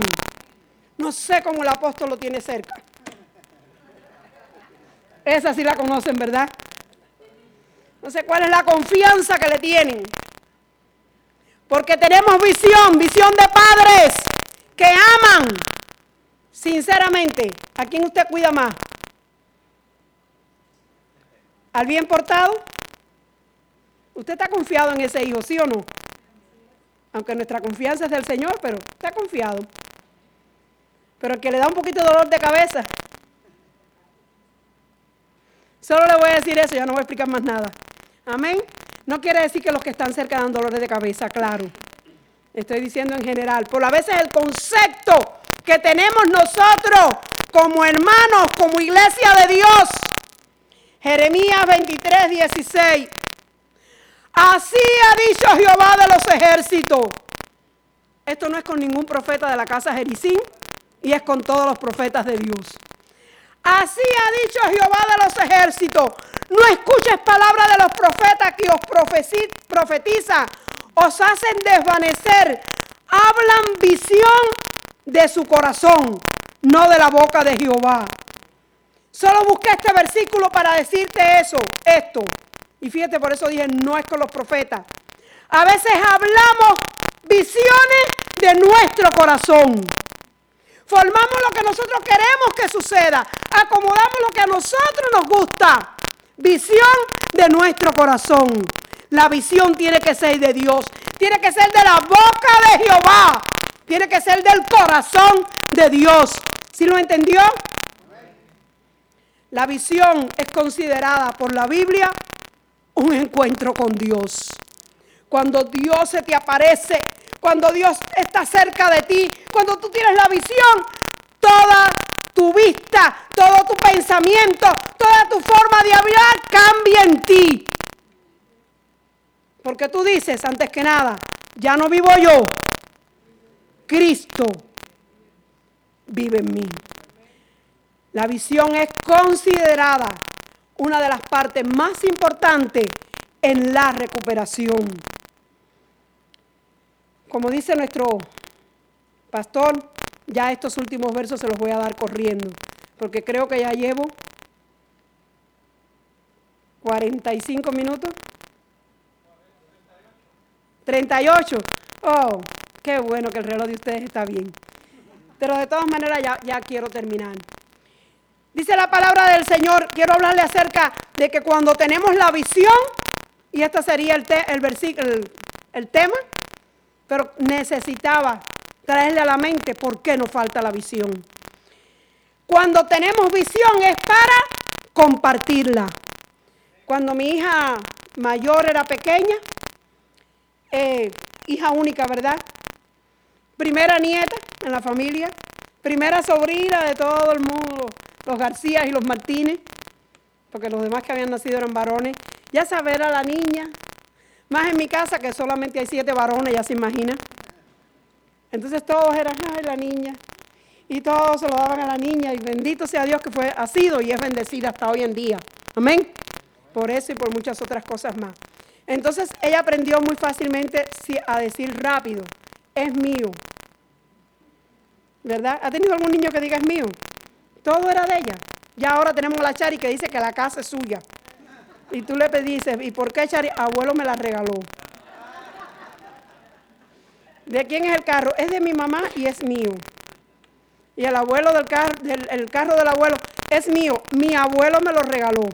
No sé cómo el apóstol lo tiene cerca. Esa sí la conocen, ¿verdad? No sé cuál es la confianza que le tienen. Porque tenemos visión, visión de padres que aman. Sinceramente, ¿a quién usted cuida más? ¿Al bien portado? ¿Usted está confiado en ese hijo, sí o no? Aunque nuestra confianza es del Señor, pero está confiado. Pero el que le da un poquito de dolor de cabeza. Solo le voy a decir eso, ya no voy a explicar más nada. Amén. No quiere decir que los que están cerca dan dolores de cabeza, claro. Estoy diciendo en general. Por a veces el concepto que tenemos nosotros como hermanos, como iglesia de Dios. Jeremías 23, 16. Así ha dicho Jehová de los ejércitos. Esto no es con ningún profeta de la casa Jericín y es con todos los profetas de Dios. Así ha dicho Jehová de los ejércitos. No escuches palabras de los profetas que os profetizan, os hacen desvanecer. Hablan visión de su corazón, no de la boca de Jehová. Solo busqué este versículo para decirte eso, esto. Y fíjate, por eso dije, no es con los profetas. A veces hablamos visiones de nuestro corazón. Formamos lo que nosotros queremos que suceda. Acomodamos lo que a nosotros nos gusta. Visión de nuestro corazón. La visión tiene que ser de Dios. Tiene que ser de la boca de Jehová. Tiene que ser del corazón de Dios. ¿Sí lo entendió? La visión es considerada por la Biblia un encuentro con Dios. Cuando Dios se te aparece cuando Dios está cerca de ti, cuando tú tienes la visión, toda tu vista, todo tu pensamiento, toda tu forma de hablar cambia en ti. Porque tú dices, antes que nada, ya no vivo yo, Cristo vive en mí. La visión es considerada una de las partes más importantes en la recuperación. Como dice nuestro pastor, ya estos últimos versos se los voy a dar corriendo, porque creo que ya llevo 45 minutos. 38. Oh, qué bueno que el reloj de ustedes está bien. Pero de todas maneras ya, ya quiero terminar. Dice la palabra del Señor, quiero hablarle acerca de que cuando tenemos la visión, y este sería el, el, el tema, pero necesitaba traerle a la mente por qué nos falta la visión. Cuando tenemos visión es para compartirla. Cuando mi hija mayor era pequeña, eh, hija única, ¿verdad? Primera nieta en la familia, primera sobrina de todo el mundo, los García y los Martínez, porque los demás que habían nacido eran varones. Ya saber a la niña, más en mi casa que solamente hay siete varones, ya se imagina. Entonces todos eran, ay, la niña. Y todos se lo daban a la niña. Y bendito sea Dios que fue, ha sido y es bendecida hasta hoy en día. Amén. Por eso y por muchas otras cosas más. Entonces ella aprendió muy fácilmente a decir rápido, es mío. ¿Verdad? ¿Ha tenido algún niño que diga es mío? Todo era de ella. Ya ahora tenemos la Chari que dice que la casa es suya. Y tú le dices, ¿y por qué Chari? Abuelo me la regaló. ¿De quién es el carro? Es de mi mamá y es mío. Y el abuelo del carro, el carro del abuelo es mío. Mi abuelo me lo regaló.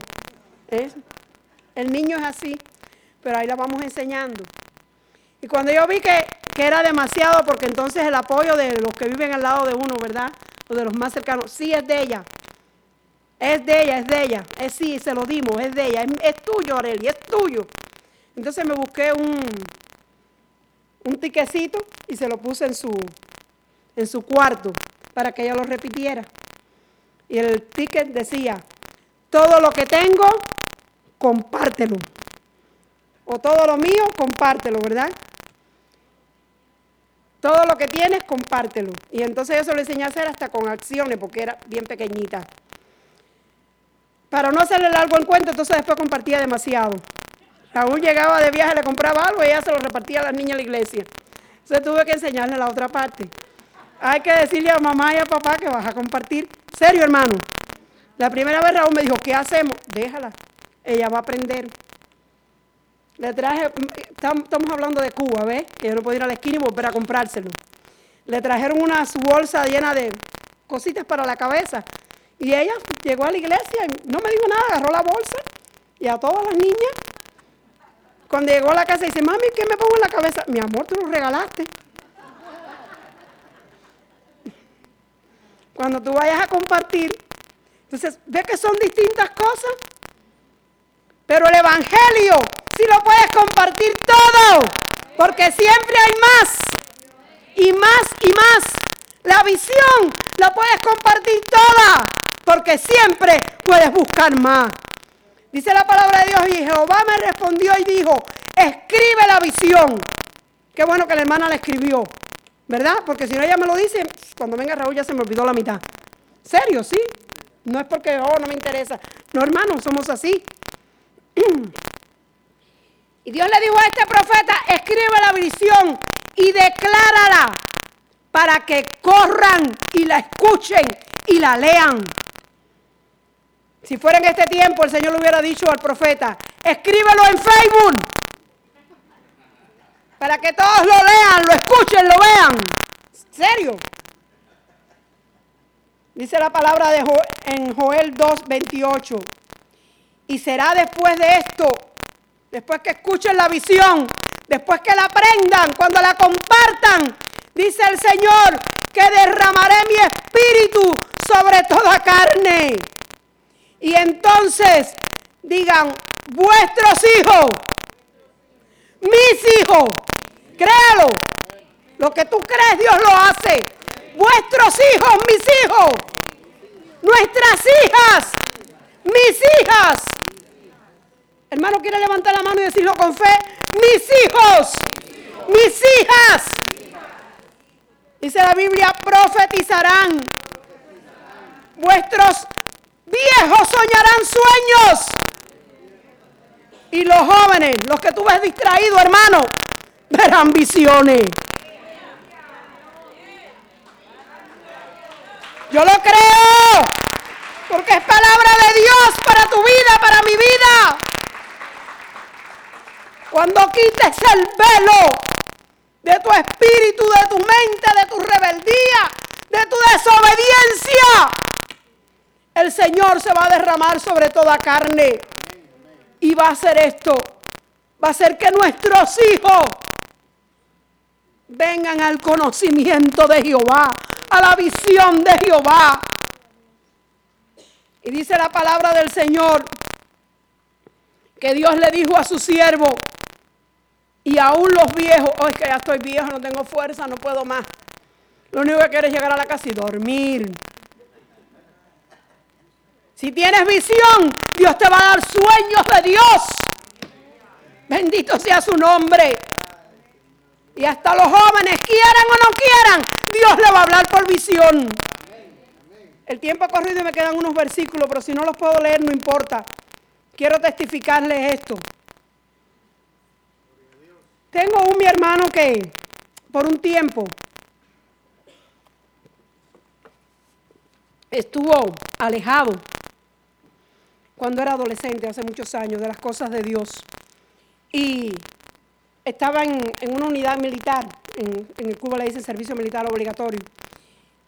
El niño es así, pero ahí la vamos enseñando. Y cuando yo vi que, que era demasiado, porque entonces el apoyo de los que viven al lado de uno, ¿verdad? O de los más cercanos, sí es de ella. Es de ella, es de ella. Es sí, se lo dimos, es de ella. Es, tuyo, Areli, es tuyo. Entonces me busqué un, un tiquecito y se lo puse en su, en su cuarto para que ella lo repitiera. Y el ticket decía, todo lo que tengo, compártelo. O todo lo mío, compártelo, ¿verdad? Todo lo que tienes, compártelo. Y entonces eso lo enseñé a hacer hasta con acciones, porque era bien pequeñita para no hacerle largo el cuento, entonces después compartía demasiado. Raúl llegaba de viaje, le compraba algo y ella se lo repartía a las niñas de la iglesia. Entonces tuve que enseñarle la otra parte. Hay que decirle a mamá y a papá que vas a compartir. Serio, hermano. La primera vez Raúl me dijo, ¿qué hacemos? Déjala. Ella va a aprender. Le traje, estamos hablando de Cuba, ¿ves? Que yo no puedo ir a la esquina y volver a comprárselo. Le trajeron una bolsa llena de cositas para la cabeza. Y ella llegó a la iglesia no me dijo nada, agarró la bolsa y a todas las niñas. Cuando llegó a la casa dice, mami, ¿qué me pongo en la cabeza? Mi amor, tú lo regalaste. Cuando tú vayas a compartir, entonces, ¿ves que son distintas cosas? Pero el Evangelio, si lo puedes compartir todo, porque siempre hay más, y más, y más. La visión la puedes compartir toda, porque siempre puedes buscar más. Dice la palabra de Dios y Jehová me respondió y dijo, escribe la visión. Qué bueno que la hermana la escribió, ¿verdad? Porque si no ella me lo dice, cuando venga Raúl ya se me olvidó la mitad. ¿Serio? Sí. No es porque, oh, no me interesa. No, hermano, somos así. Y Dios le dijo a este profeta, escribe la visión y declárala para que corran y la escuchen y la lean. Si fuera en este tiempo, el Señor le hubiera dicho al profeta, escríbelo en Facebook, para que todos lo lean, lo escuchen, lo vean. ¿Serio? Dice la palabra de en Joel 2, 28. Y será después de esto, después que escuchen la visión, después que la aprendan, cuando la compartan, dice el Señor, que derramaré mi espíritu sobre toda carne. Y entonces digan, vuestros hijos, mis hijos, créalo, lo que tú crees Dios lo hace. Vuestros hijos, mis hijos, nuestras hijas, mis hijas. Hermano, ¿quiere levantar la mano y decirlo con fe? Mis hijos, mis hijas. Dice la Biblia, profetizarán. Vuestros viejos soñarán sueños. Y los jóvenes, los que tú ves distraídos, hermano, verán visiones. Yo lo creo. Porque es palabra de Dios para tu vida, para mi vida. Cuando quites el velo de tu espíritu, de tu mente, de tu rebeldía, de tu desobediencia, el Señor se va a derramar sobre toda carne. Y va a hacer esto. Va a hacer que nuestros hijos vengan al conocimiento de Jehová, a la visión de Jehová. Y dice la palabra del Señor que Dios le dijo a su siervo, y aún los viejos, oh, es que ya estoy viejo, no tengo fuerza, no puedo más. Lo único que quiero es llegar a la casa y dormir. Si tienes visión, Dios te va a dar sueños de Dios. Bendito sea su nombre. Y hasta los jóvenes, quieran o no quieran, Dios le va a hablar por visión. El tiempo ha corrido y me quedan unos versículos, pero si no los puedo leer, no importa. Quiero testificarles esto. Tengo un mi hermano que por un tiempo estuvo alejado cuando era adolescente, hace muchos años, de las cosas de Dios. Y estaba en, una unidad militar, en, en Cuba le dicen servicio militar obligatorio.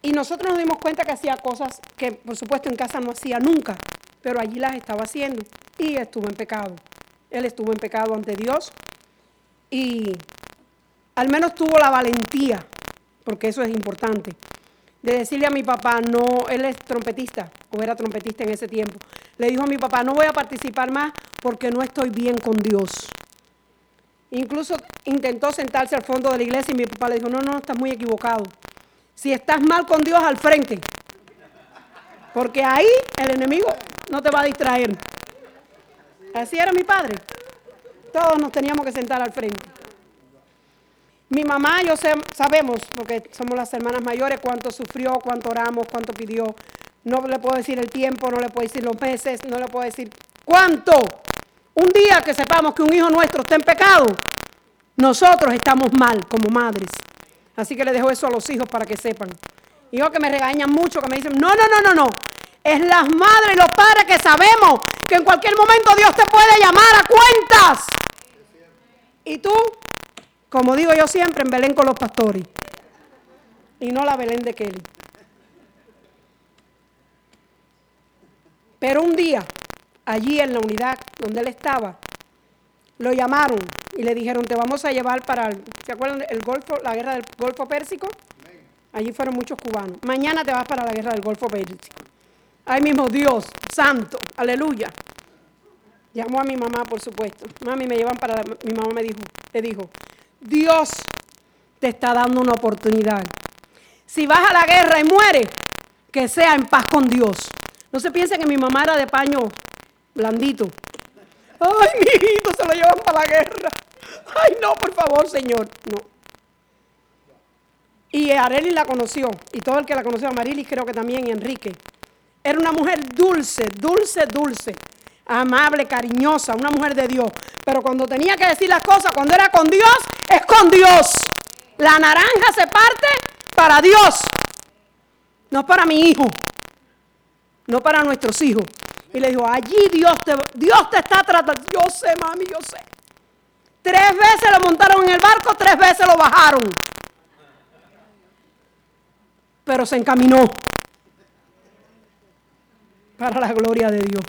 Y nosotros nos dimos cuenta que hacía cosas que, por supuesto, en casa no hacía nunca, pero allí las estaba haciendo. Y estuvo en pecado. Él estuvo en pecado ante Dios y al menos tuvo la valentía, porque eso es importante, de decirle a mi papá, no, él es trompetista, o era trompetista en ese tiempo, le dijo a mi papá, no voy a participar más porque no estoy bien con Dios. Incluso intentó sentarse al fondo de la iglesia y mi papá le dijo, no, no, estás muy equivocado. Si estás mal con Dios, al frente. Porque ahí el enemigo no te va a distraer. Así era mi padre. Todos nos teníamos que sentar al frente. Mi mamá, yo sabemos, porque somos las hermanas mayores, cuánto sufrió, cuánto oramos, cuánto pidió. No le puedo decir el tiempo, no le puedo decir los meses, no le puedo decir cuánto. Un día que sepamos que un hijo nuestro está en pecado, nosotros estamos mal como madres. Así que le dejo eso a los hijos para que sepan. Hijos que me regañan mucho, que me dicen, no, no, no, no, no. Es las madres y los padres que sabemos que en cualquier momento Dios te puede llamar a cuentas. Y tú, como digo yo siempre, en Belén con los pastores. Y no la Belén de Kelly. Pero un día, allí en la unidad donde él estaba, lo llamaron y le dijeron, te vamos a llevar para, ¿se acuerdan el Golfo, la guerra del Golfo Pérsico? Allí fueron muchos cubanos. Mañana te vas para la guerra del Golfo Pérsico. Ay mismo Dios, santo, aleluya. Llamó a mi mamá, por supuesto. Mami, me llevan para... mi mamá me dijo, le dijo, Dios te está dando una oportunidad. Si vas a la guerra y mueres, que sea en paz con Dios. No se piense que mi mamá era de paño blandito. Ay, mi hijito, se lo llevan para la guerra. Ay, no, por favor, Señor. No. Y Areli la conoció, y todo el que la conoció, Marilis creo que también, y Enrique. Era una mujer dulce, dulce, dulce, amable, cariñosa, una mujer de Dios. Pero cuando tenía que decir las cosas, cuando era con Dios, es con Dios. La naranja se parte para Dios, no para mi hijo, no para nuestros hijos. Y le dijo, allí Dios te, Dios te está tratando. Yo sé, mami, yo sé. Tres veces lo montaron en el barco, tres veces lo bajaron. Pero se encaminó para la gloria de Dios.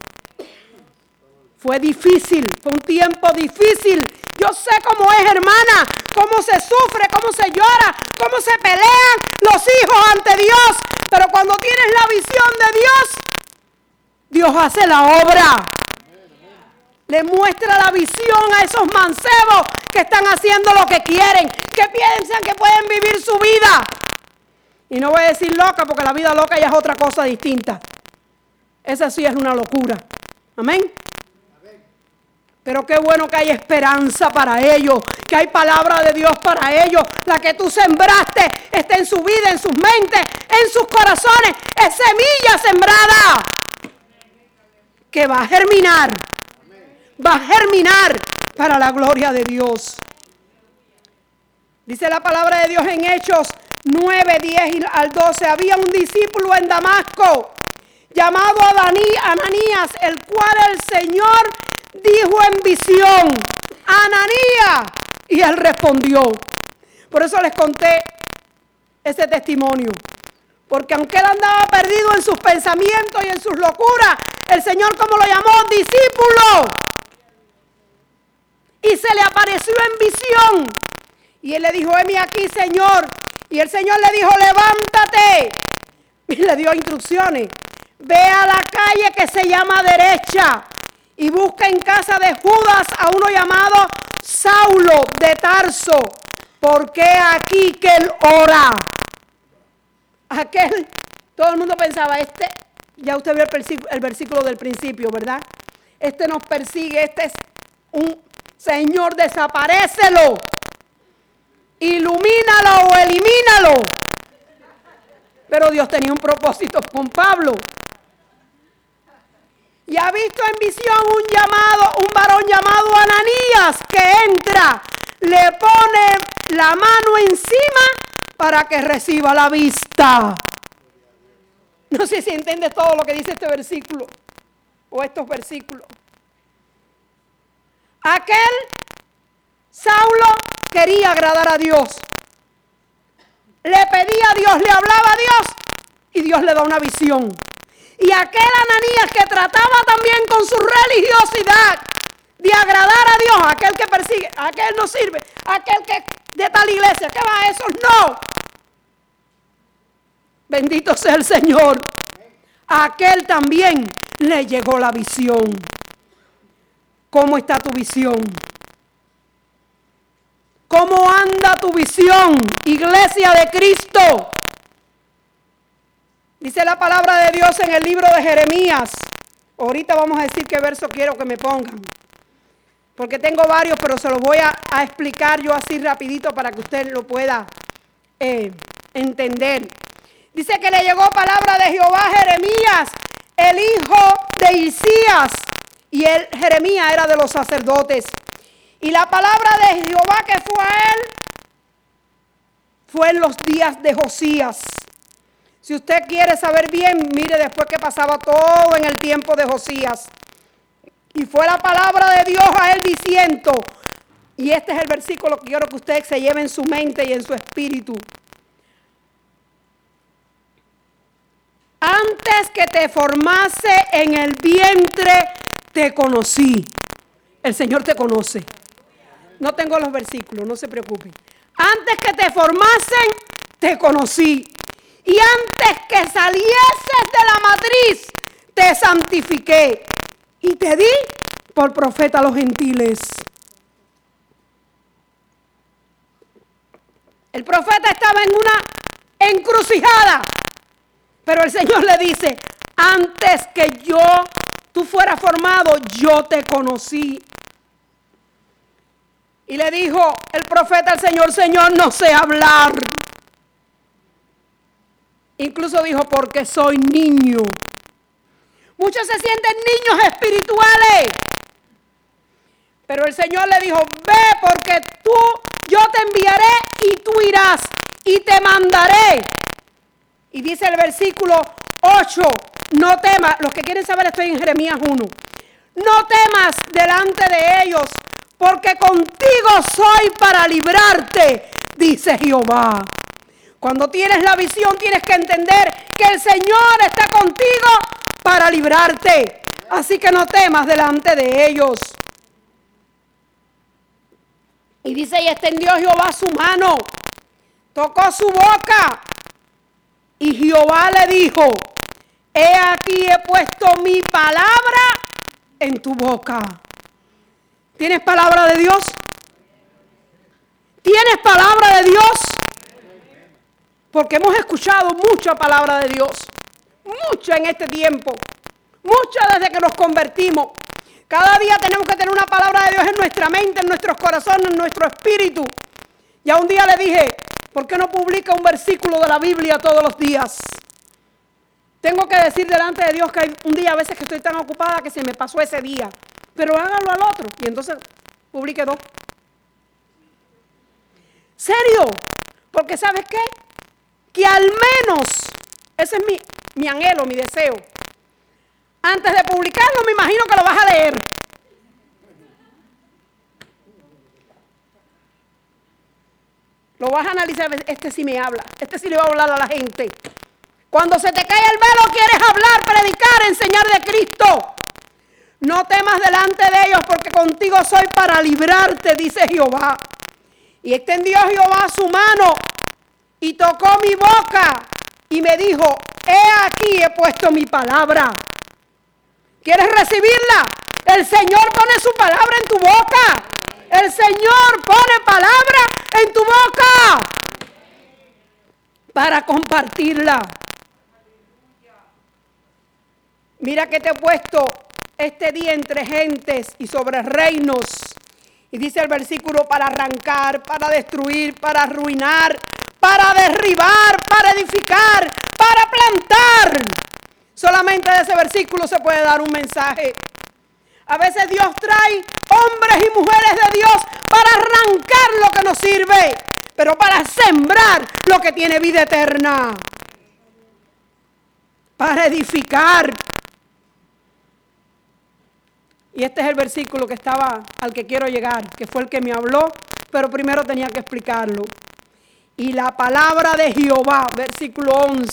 Fue difícil, fue un tiempo difícil. Yo sé cómo es, hermana, cómo se sufre, cómo se llora, cómo se pelean los hijos ante Dios. Pero cuando tienes la visión de Dios, Dios hace la obra. Le muestra la visión a esos mancebos que están haciendo lo que quieren, que piensan que pueden vivir su vida. Y no voy a decir loca porque la vida loca ya es otra cosa distinta. Esa sí es una locura. Amén. Pero qué bueno que hay esperanza para ellos, que hay palabra de Dios para ellos. La que tú sembraste está en su vida, en sus mentes, en sus corazones. Es semilla sembrada que va a germinar. Va a germinar para la gloria de Dios. Dice la palabra de Dios en Hechos 9, 10 al 12. Había un discípulo en Damasco llamado Ananías, el cual el Señor dijo en visión, Ananías. Y él respondió. Por eso les conté ese testimonio. Porque aunque él andaba perdido en sus pensamientos y en sus locuras, el Señor como lo llamó discípulo. Y se le apareció en visión. Y él le dijo, heme aquí, Señor. Y el Señor le dijo, levántate. Y le dio instrucciones. Ve a la calle que se llama derecha y busca en casa de Judas a uno llamado Saulo de Tarso, porque aquí que él ora. Aquel, todo el mundo pensaba, este, ya usted vio el, versículo del principio, ¿verdad? Este nos persigue, este es un Señor, desaparecelo, ilumínalo o elimínalo. Pero Dios tenía un propósito con Pablo y ha visto en visión un llamado, un varón llamado Ananías que entra, le pone la mano encima para que reciba la vista. No sé si entiende todo lo que dice este versículo o estos versículos. Aquel Saulo quería agradar a Dios. Le pedía a Dios, le hablaba a Dios y Dios le da una visión. Y aquel Ananías que trataba también con su religiosidad de agradar a Dios, aquel que persigue, aquel no sirve, aquel que de tal iglesia, ¿qué va a eso? No. Bendito sea el Señor. Aquel también le llegó la visión. ¿Cómo está tu visión? ¿Cómo anda tu visión, iglesia de Cristo? Dice la palabra de Dios en el libro de Jeremías. Ahorita vamos a decir qué verso quiero que me pongan. Porque tengo varios, pero se los voy a, explicar yo así rapidito para que usted lo pueda eh, entender. Dice que le llegó palabra de Jehová a Jeremías, el hijo de Isías. Y él, Jeremías era de los sacerdotes. Y la palabra de Jehová que fue a él fue en los días de Josías. Si usted quiere saber bien, mire después que pasaba todo en el tiempo de Josías. Y fue la palabra de Dios a él diciendo, y este es el versículo que quiero que usted se lleve en su mente y en su espíritu. Antes que te formase en el vientre, te conocí. El Señor te conoce. No tengo los versículos, no se preocupen. Antes que te formasen, te conocí. Y antes que salieses de la matriz, te santifiqué. Y te di por profeta a los gentiles. El profeta estaba en una encrucijada. Pero el Señor le dice, antes que yo, tú fueras formado, yo te conocí. Y le dijo el profeta al Señor, Señor, no sé hablar. Incluso dijo, porque soy niño. Muchos se sienten niños espirituales. Pero el Señor le dijo, ve porque tú, yo te enviaré y tú irás y te mandaré. Y dice el versículo 8, no temas, los que quieren saber estoy en Jeremías 1, no temas delante de ellos, porque contigo soy para librarte, dice Jehová. Cuando tienes la visión tienes que entender que el Señor está contigo para librarte. Así que no temas delante de ellos. Y dice, y extendió Jehová su mano, tocó su boca. Y Jehová le dijo, he aquí he puesto mi palabra en tu boca. ¿Tienes palabra de Dios? ¿Tienes palabra de Dios? Porque hemos escuchado mucha palabra de Dios. Mucha en este tiempo. Mucha desde que nos convertimos. Cada día tenemos que tener una palabra de Dios en nuestra mente, en nuestros corazones, en nuestro espíritu. Ya un día le dije, ¿por qué no publica un versículo de la Biblia todos los días? Tengo que decir delante de Dios que hay un día a veces que estoy tan ocupada que se me pasó ese día pero hágalo al otro. Y entonces publique dos. ¿Serio? Porque ¿sabes qué? Que al menos, ese es mi, mi anhelo, mi deseo. Antes de publicarlo, me imagino que lo vas a leer. Lo vas a analizar, este sí me habla, este sí le va a hablar a la gente. Cuando se te cae el velo, quieres hablar, predicar, enseñar de Cristo. No temas delante de ellos porque contigo soy para librarte, dice Jehová. Y extendió Jehová su mano y tocó mi boca y me dijo, he aquí he puesto mi palabra. ¿Quieres recibirla? El Señor pone su palabra en tu boca. El Señor pone palabra en tu boca para compartirla. Mira que te he puesto este día entre gentes y sobre reinos. Y dice el versículo para arrancar, para destruir, para arruinar, para derribar, para edificar, para plantar. Solamente de ese versículo se puede dar un mensaje. A veces Dios trae hombres y mujeres de Dios para arrancar lo que nos sirve, pero para sembrar lo que tiene vida eterna. Para edificar, y este es el versículo que estaba al que quiero llegar, que fue el que me habló, pero primero tenía que explicarlo. Y la palabra de Jehová, versículo 11,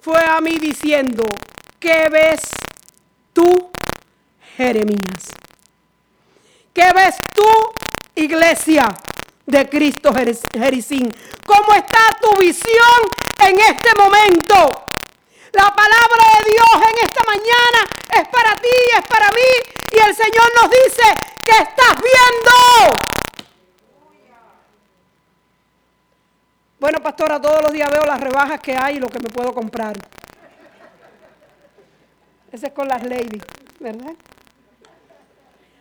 fue a mí diciendo, ¿qué ves tú, Jeremías? ¿Qué ves tú, iglesia de Cristo Jericín? ¿Cómo está tu visión en este momento? La palabra de Dios en esta mañana es para ti, es para mí. Y el Señor nos dice que estás viendo. Bueno, pastora, todos los días veo las rebajas que hay y lo que me puedo comprar. Ese es con las ladies, ¿verdad?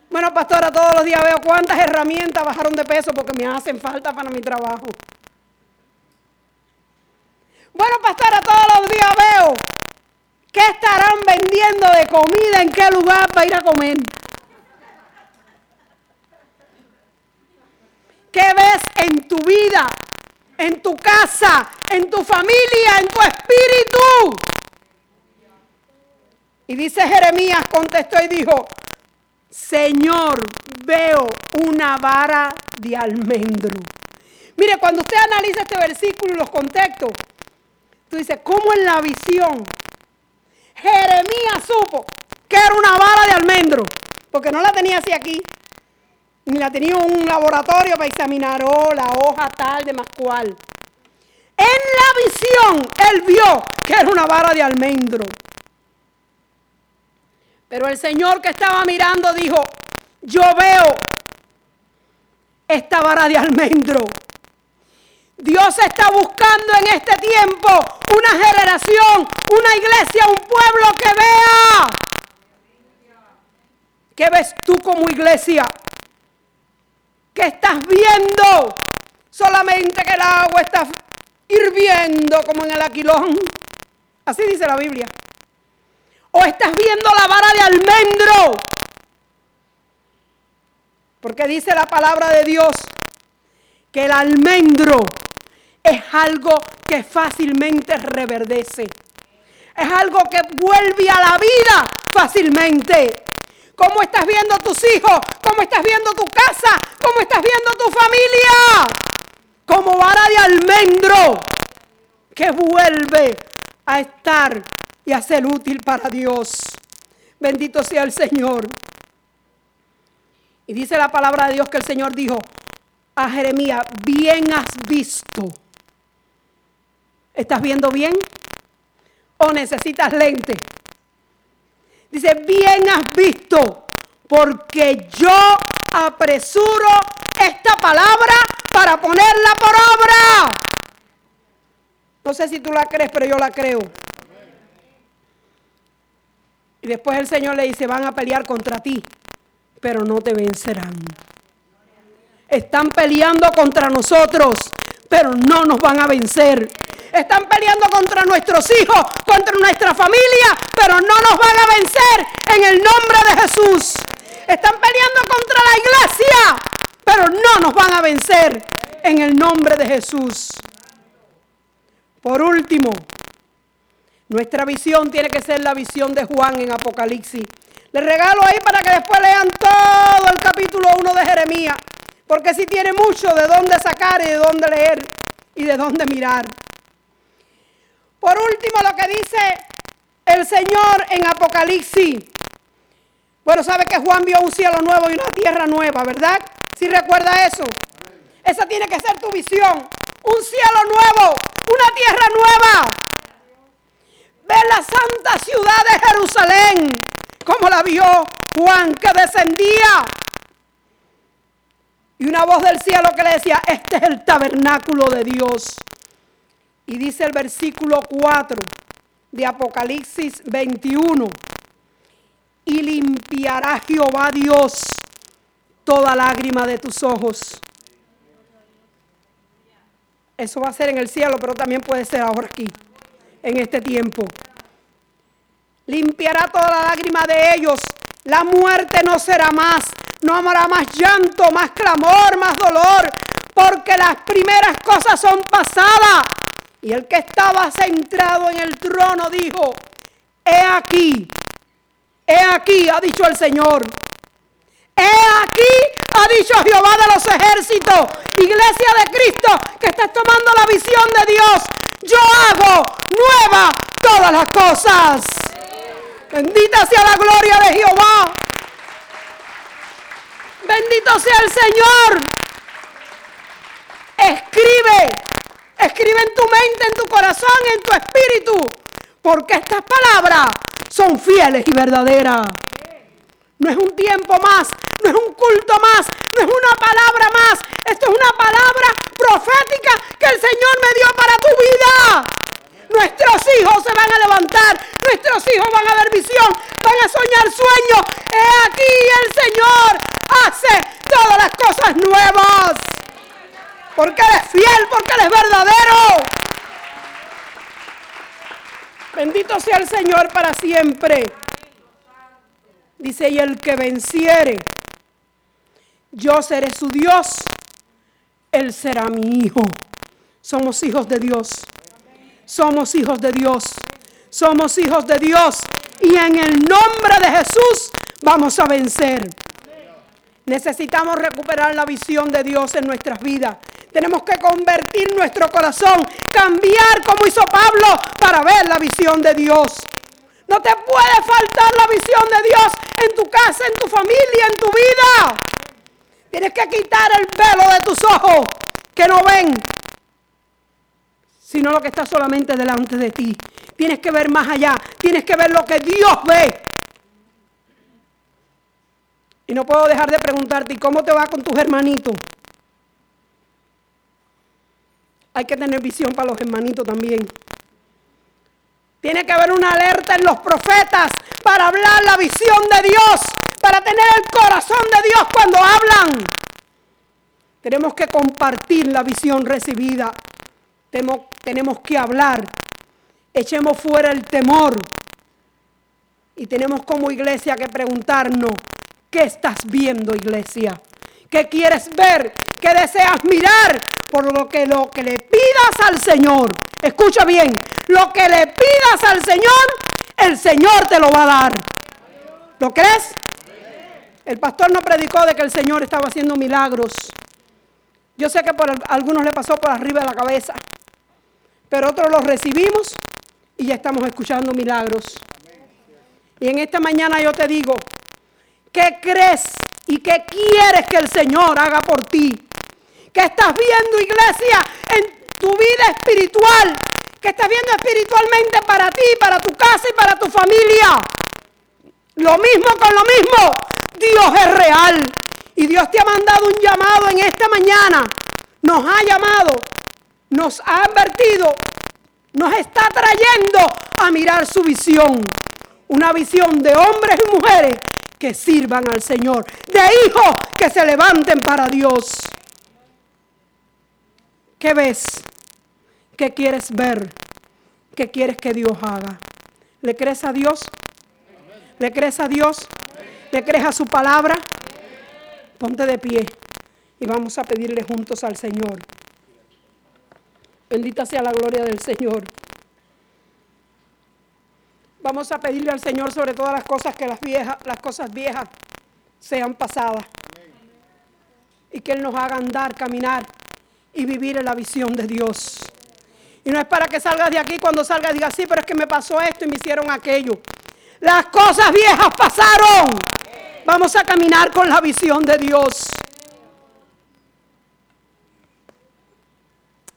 Bueno, pastora, todos los días veo cuántas herramientas bajaron de peso porque me hacen falta para mi trabajo. Bueno, pastora, todos los días veo qué estarán vendiendo de comida, en qué lugar para ir a comer. ¿Qué ves en tu vida, en tu casa, en tu familia, en tu espíritu? Y dice Jeremías, contestó y dijo, Señor, veo una vara de almendro. Mire, cuando usted analiza este versículo y los contextos, tú dices, ¿cómo en la visión Jeremías supo que era una vara de almendro? Porque no la tenía así aquí, la tenía en un laboratorio para examinar, oh, la hoja tal, de más cual. En la visión, él vio que era una vara de almendro. Pero el Señor que estaba mirando dijo, yo veo esta vara de almendro. Dios está buscando en este tiempo una generación, una iglesia, un pueblo que vea. ¿Qué ves tú como iglesia? ¿Qué estás viendo? Solamente que el agua está hirviendo como en el aquilón. Así dice la Biblia. ¿O estás viendo la vara de almendro? Porque dice la palabra de Dios que el almendro es algo que fácilmente reverdece. Es algo que vuelve a la vida fácilmente. ¿Cómo estás viendo tus hijos? ¿Cómo estás viendo tu casa? ¿Cómo estás viendo tu familia? Como vara de almendro que vuelve a estar y a ser útil para Dios. Bendito sea el Señor. Y dice la palabra de Dios que el Señor dijo a Jeremías, bien has visto. ¿Estás viendo bien? ¿O necesitas lente? Dice, bien has visto, porque yo apresuro esta palabra para ponerla por obra. No sé si tú la crees, pero yo la creo. Y después el Señor le dice, van a pelear contra ti, pero no te vencerán. Están peleando contra nosotros, pero no nos van a vencer. Están peleando contra nuestros hijos, contra nuestra familia, pero no nos van a vencer en el nombre de Jesús. Están peleando contra la iglesia, pero no nos van a vencer en el nombre de Jesús. Por último, nuestra visión tiene que ser la visión de Juan en Apocalipsis. Les regalo ahí para que después lean todo el capítulo 1 de Jeremías, porque si tiene mucho de dónde sacar y de dónde leer y de dónde mirar. Por último, lo que dice el Señor en Apocalipsis. Bueno, sabe que Juan vio un cielo nuevo y una tierra nueva, ¿verdad? Si recuerda eso. Esa tiene que ser tu visión. Un cielo nuevo, una tierra nueva. Ve la santa ciudad de Jerusalén, como la vio Juan que descendía. Y una voz del cielo que le decía, este es el tabernáculo de Dios. Y dice el versículo 4 de Apocalipsis 21. Y limpiará Jehová Dios toda lágrima de tus ojos. Eso va a ser en el cielo, pero también puede ser ahora aquí, en este tiempo. Limpiará toda la lágrima de ellos. La muerte no será más. No habrá más llanto, más clamor, más dolor, porque las primeras cosas son pasadas. Y el que estaba centrado en el trono dijo, he aquí, he aquí, ha dicho el Señor. He aquí, ha dicho Jehová de los ejércitos, iglesia de Cristo, que estás tomando la visión de Dios. Yo hago nueva todas las cosas. Bendita sea la gloria de Jehová. Bendito sea el Señor. Escribe Escribe en tu mente, en tu corazón, en tu espíritu. Porque estas palabras son fieles y verdaderas. No es un tiempo más, no es un culto más, no es una palabra más. Esto es una palabra profética que el Señor me dio para tu vida. Nuestros hijos se van a levantar, nuestros hijos van a ver visión, van a soñar sueños. He aquí el Señor hace todas las cosas nuevas porque Él es fiel, porque Él es verdadero. Bendito sea el Señor para siempre. Dice, y el que venciere, yo seré su Dios, él será mi hijo. Somos hijos de Dios. Somos hijos de Dios. Somos hijos de Dios. Y en el nombre de Jesús vamos a vencer. Necesitamos recuperar la visión de Dios en nuestras vidas. Tenemos que convertir nuestro corazón, cambiar como hizo Pablo para ver la visión de Dios. No te puede faltar la visión de Dios en tu casa, en tu familia, en tu vida. Tienes que quitar el velo de tus ojos que no ven, sino lo que está solamente delante de ti. Tienes que ver más allá, tienes que ver lo que Dios ve. Y no puedo dejar de preguntarte, ¿y cómo te va con tus hermanitos? Hay que tener visión para los hermanitos también. Tiene que haber una alerta en los profetas para hablar la visión de Dios, para tener el corazón de Dios cuando hablan. Tenemos que compartir la visión recibida. Tenemos, que hablar. Echemos fuera el temor. Y tenemos como iglesia que preguntarnos, ¿qué estás viendo iglesia? ¿Qué quieres ver? ¿Qué deseas mirar? Por lo que lo que le pidas al Señor, escucha bien, lo que le pidas al Señor, el Señor te lo va a dar. ¿Lo crees? El pastor no predicó de que el Señor estaba haciendo milagros. Yo sé que por algunos le pasó por arriba de la cabeza, pero otros los recibimos y ya estamos escuchando milagros. Y en esta mañana yo te digo, ¿qué crees y qué quieres que el Señor haga por ti? ¿Qué estás viendo, iglesia, en tu vida espiritual? ¿Qué estás viendo espiritualmente para ti, para tu casa y para tu familia? Lo mismo con lo mismo. Dios es real. Y Dios te ha mandado un llamado en esta mañana. Nos ha llamado, nos ha advertido, nos está trayendo a mirar su visión. Una visión de hombres y mujeres que sirvan al Señor, de hijos que se levanten para Dios. ¿Qué ves? ¿Qué quieres ver? ¿Qué quieres que Dios haga? ¿Le crees a Dios? ¿Le crees a Dios? ¿Le crees a su palabra? Ponte de pie y vamos a pedirle juntos al Señor. Bendita sea la gloria del Señor. Vamos a pedirle al Señor sobre todas las cosas que las viejas, las cosas viejas sean pasadas. Y que Él nos haga andar, caminar y vivir en la visión de Dios. Y no es para que salgas de aquí cuando salgas diga sí, pero es que me pasó esto y me hicieron aquello. Las cosas viejas pasaron. Vamos a caminar con la visión de Dios.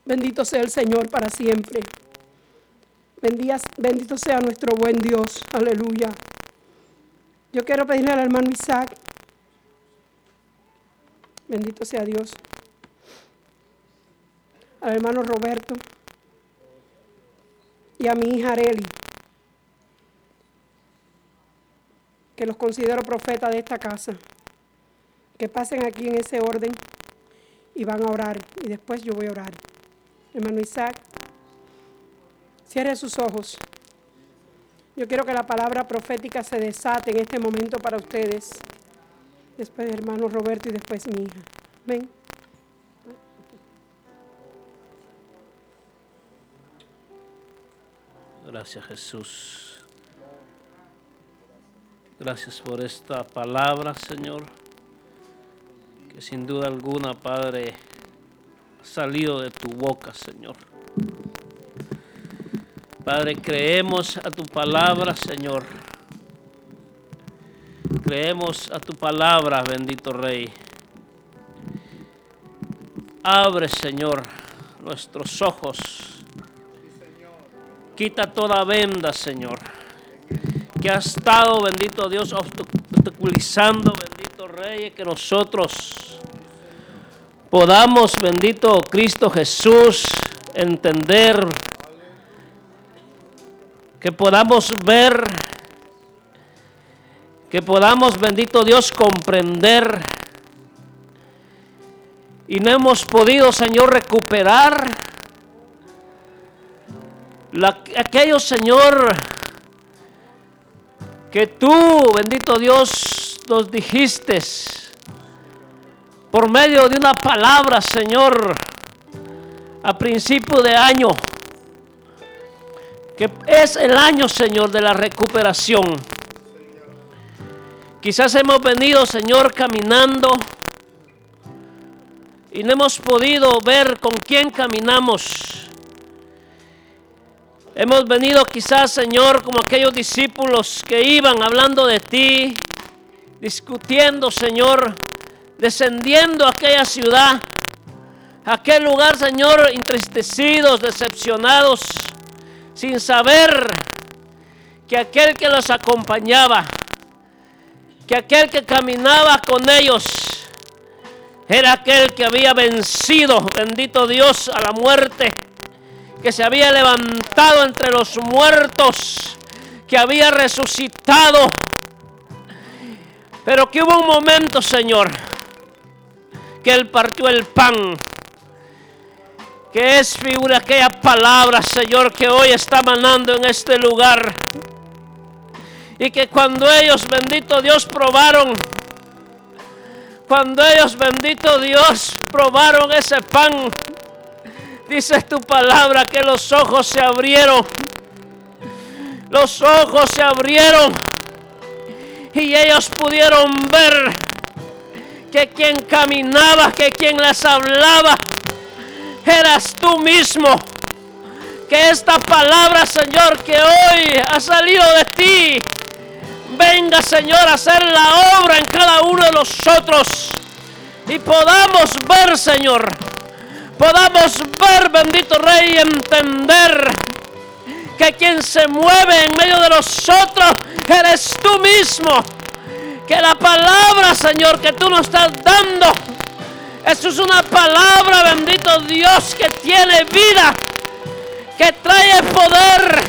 Bendito sea el Señor para siempre. Bendito sea nuestro buen Dios. Aleluya. Yo quiero pedirle al hermano Isaac. Bendito sea Dios. Al hermano Roberto. Y a mi hija Areli. que los considero profetas de esta casa, que pasen aquí en ese orden y van a orar. Y después yo voy a orar. Hermano Isaac, cierre sus ojos. Yo quiero que la palabra profética se desate en este momento para ustedes. Después hermano Roberto y después mi hija. Ven. Gracias Jesús. Gracias por esta palabra, Señor, que sin duda alguna, Padre, ha salido de tu boca, Señor. Padre, creemos a tu palabra, Señor. Creemos a tu palabra, bendito Rey. Abre, Señor, nuestros ojos. Quita toda venda, Señor que ha estado, bendito Dios, obstaculizando, bendito Rey, que nosotros podamos, bendito Cristo Jesús, entender, que podamos ver, que podamos, bendito Dios, comprender. Y no hemos podido, Señor, recuperar la, aquello, Señor, que tú, bendito Dios, nos dijiste por medio de una palabra, Señor, a principio de año, que es el año, Señor, de la recuperación. Quizás hemos venido, Señor, caminando y no hemos podido ver con quién caminamos. Hemos venido quizás, Señor, como aquellos discípulos que iban hablando de ti, discutiendo, Señor, descendiendo a aquella ciudad, a aquel lugar, Señor, entristecidos, decepcionados, sin saber que aquel que los acompañaba, que aquel que caminaba con ellos, era aquel que había vencido, bendito Dios, a la muerte, que se había levantado entre los muertos, que había resucitado. Pero que hubo un momento, Señor, que Él partió el pan, que es figura aquella palabra, Señor, que hoy está manando en este lugar. Y que cuando ellos, bendito Dios, probaron, cuando ellos, bendito Dios, probaron ese pan, dice tu palabra que los ojos se abrieron. Los ojos se abrieron y ellos pudieron ver que quien caminaba, que quien les hablaba, eras tú mismo. Que esta palabra, Señor, que hoy ha salido de ti, venga, Señor, a hacer la obra en cada uno de nosotros. Y podamos ver, Señor, podamos ver, bendito Rey, entender que quien se mueve en medio de nosotros eres tú mismo. Que la palabra, Señor, que tú nos estás dando, eso es una palabra, bendito Dios, que tiene vida, que trae poder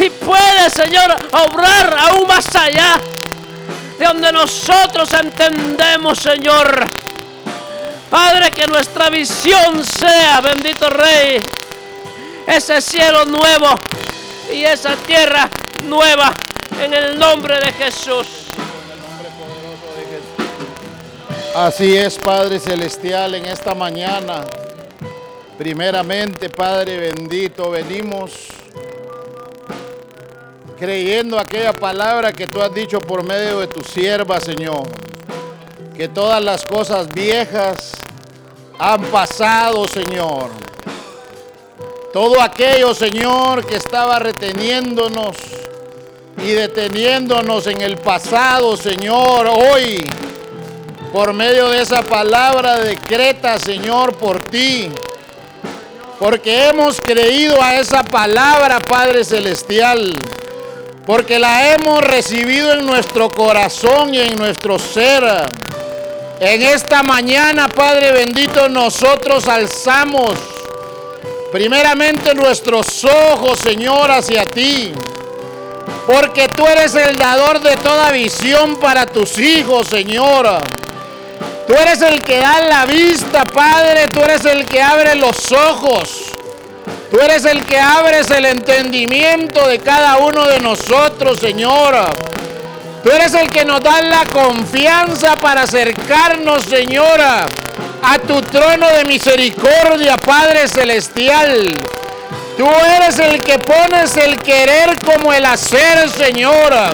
y puede, Señor, obrar aún más allá de donde nosotros entendemos, Señor. Padre, que nuestra visión sea, bendito Rey, ese cielo nuevo y esa tierra nueva en el nombre de Jesús. Así es, Padre Celestial, en esta mañana. Primeramente, Padre bendito, venimos creyendo aquella palabra que tú has dicho por medio de tu sierva, Señor. Que todas las cosas viejas han pasado, Señor. Todo aquello, Señor, que estaba reteniéndonos y deteniéndonos en el pasado, Señor, hoy, por medio de esa palabra decreta, Señor, por ti. Porque hemos creído a esa palabra, Padre Celestial porque la hemos recibido en nuestro corazón y en nuestro ser. En esta mañana, Padre bendito, nosotros alzamos primeramente nuestros ojos, Señor, hacia ti. Porque tú eres el dador de toda visión para tus hijos, Señor. Tú eres el que da la vista, Padre. Tú eres el que abre los ojos. Tú eres el que abres el entendimiento de cada uno de nosotros, Señor. Tú eres el que nos da la confianza para acercarnos, Señora, a tu trono de misericordia, Padre Celestial. Tú eres el que pones el querer como el hacer, Señora.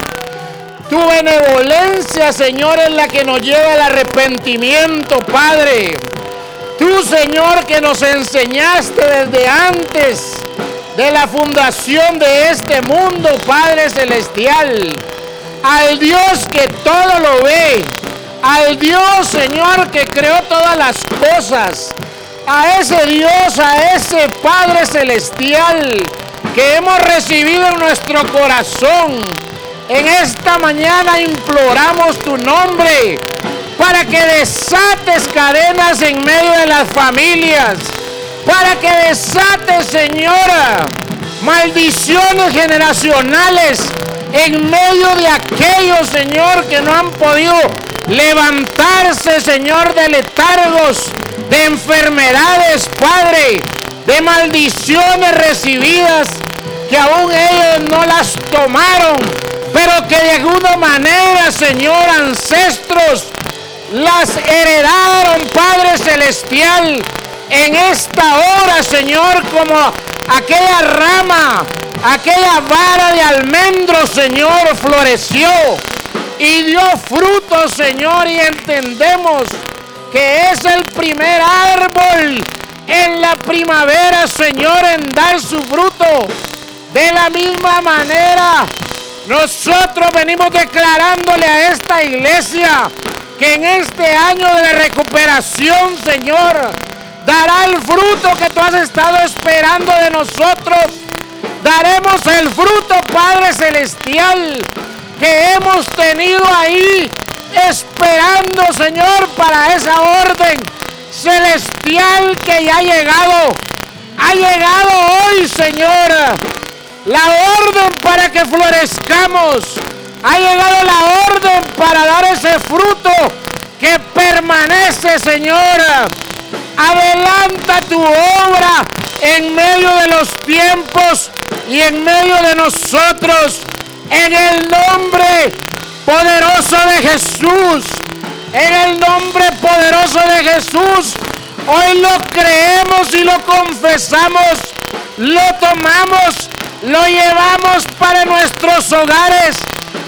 Tu benevolencia, Señor, es la que nos lleva al arrepentimiento, Padre. Tú, Señor, que nos enseñaste desde antes de la fundación de este mundo, Padre Celestial. Al Dios que todo lo ve. Al Dios, Señor, que creó todas las cosas. A ese Dios, a ese Padre Celestial que hemos recibido en nuestro corazón. En esta mañana imploramos tu nombre para que desates cadenas en medio de las familias, para que desates, Señora, maldiciones generacionales en medio de aquellos, Señor, que no han podido levantarse, Señor, de letargos, de enfermedades, Padre, de maldiciones recibidas que aún ellos no las tomaron pero que de alguna manera, Señor, ancestros las heredaron, Padre Celestial, en esta hora, Señor, como aquella rama, aquella vara de almendro, Señor, floreció y dio fruto, Señor, y entendemos que es el primer árbol en la primavera, Señor, en dar su fruto. De la misma manera, nosotros venimos declarándole a esta iglesia que en este año de recuperación, Señor, dará el fruto que tú has estado esperando de nosotros. Daremos el fruto, Padre Celestial, que hemos tenido ahí esperando, Señor, para esa orden celestial que ya ha llegado. Ha llegado hoy, Señor, la orden para que florezcamos. Ha llegado la orden para dar ese fruto que permanece, Señor. Adelanta tu obra en medio de los tiempos y en medio de nosotros. En el nombre poderoso de Jesús. En el nombre poderoso de Jesús. Hoy lo creemos y lo confesamos. Lo tomamos. Lo llevamos para nuestros hogares.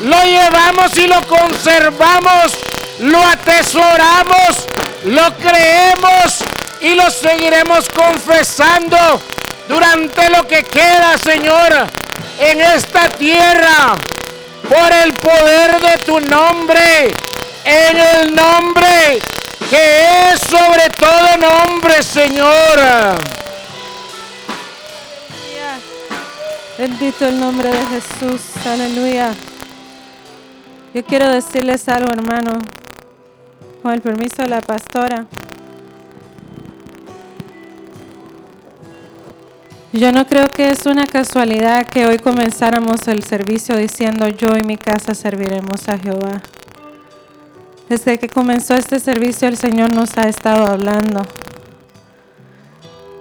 Lo llevamos y lo conservamos. Lo atesoramos. Lo creemos y lo seguiremos confesando durante lo que queda, Señor, en esta tierra por el poder de tu nombre, en el nombre que es sobre todo nombre, Señor. Bendito el nombre de Jesús, aleluya. Yo quiero decirles algo, hermano, con el permiso de la pastora. Yo no creo que es una casualidad que hoy comenzáramos el servicio diciendo yo y mi casa serviremos a Jehová. Desde que comenzó este servicio el Señor nos ha estado hablando.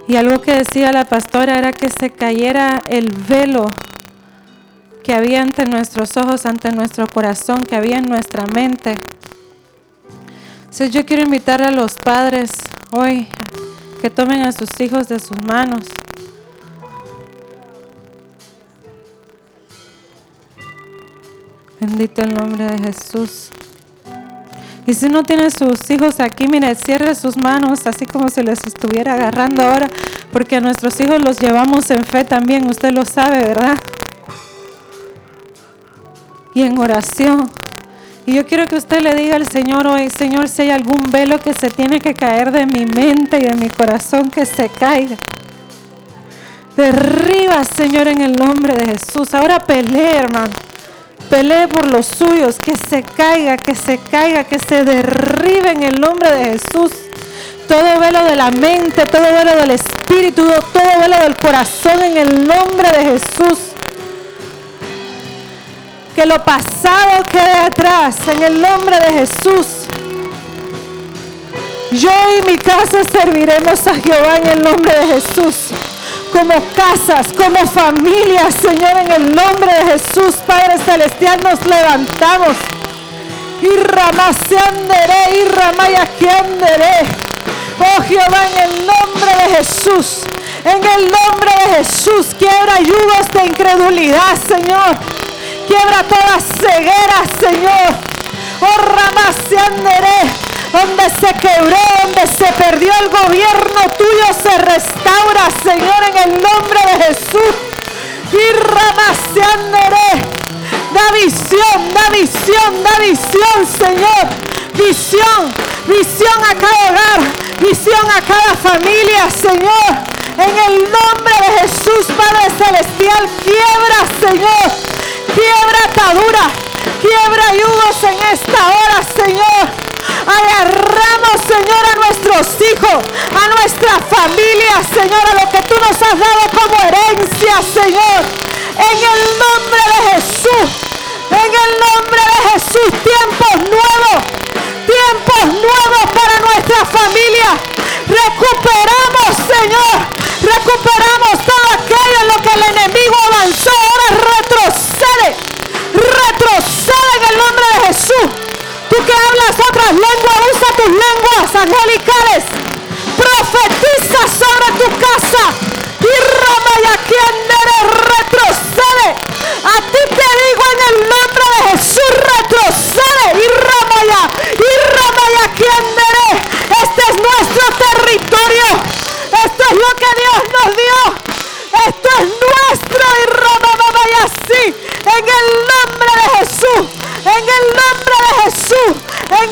Y algo que decía la pastora era que se cayera el velo que había ante nuestros ojos, ante nuestro corazón, que había en nuestra mente. Entonces yo quiero invitar a los padres hoy que tomen a sus hijos de sus manos Bendito el nombre de Jesús. Y si no tiene sus hijos aquí, mire, cierre sus manos, así como si les estuviera agarrando ahora, porque a nuestros hijos los llevamos en fe también, usted lo sabe, ¿verdad? Y en oración. Y yo quiero que usted le diga al Señor hoy, Señor, si hay algún velo que se tiene que caer de mi mente y de mi corazón, que se caiga. Derriba, Señor, en el nombre de Jesús. Ahora pelea, hermano. Pelee por los suyos, que se caiga, que se caiga, que se derribe en el nombre de Jesús. Todo velo de la mente, todo velo del espíritu, todo velo del corazón en el nombre de Jesús. Que lo pasado quede atrás en el nombre de Jesús. Yo y mi casa serviremos a Jehová en el nombre de Jesús como casas, como familias, Señor, en el nombre de Jesús, Padre Celestial, nos levantamos. Y ramaseanderé, y ramayaquianderé. Oh Jehová, en el nombre de Jesús, en el nombre de Jesús, quiebra yugos de incredulidad, Señor. Quiebra toda ceguera, Señor. Oh ramaseanderé donde se quebró, donde se perdió el gobierno tuyo, se restaura, Señor, en el nombre de Jesús. Y da visión, da visión, da visión, Señor. Visión, visión a cada hogar, visión a cada familia, Señor. En el nombre de Jesús, Padre Celestial, quiebra, Señor. Quiebra atadura, quiebra yugos en esta hora, Señor. Agarramos, Señor, a nuestros hijos, a nuestra familia, Señor, a lo que tú nos has dado como herencia, Señor. En el nombre de Jesús. En el nombre de Jesús. Tiempos nuevos. Tiempos nuevos para nuestra familia. Recuperamos, Señor. Recuperamos todo aquello en lo que el enemigo que hablas otras lenguas, usa tus lenguas angelicales. Profetiza sobre tu casa. Y rama y a quien eres retrocede. A ti te digo en el nombre de Jesús, retrocede. Y rama ya.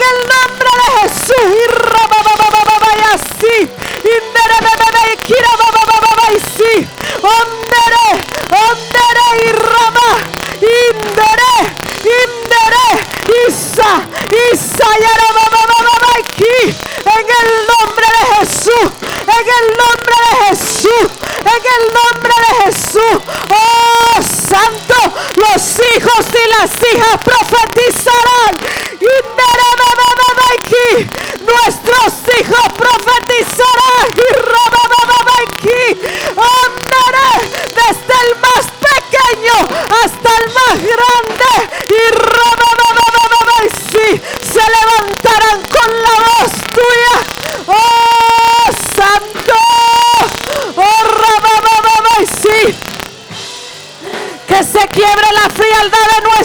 Tagal na frialdad de nuestra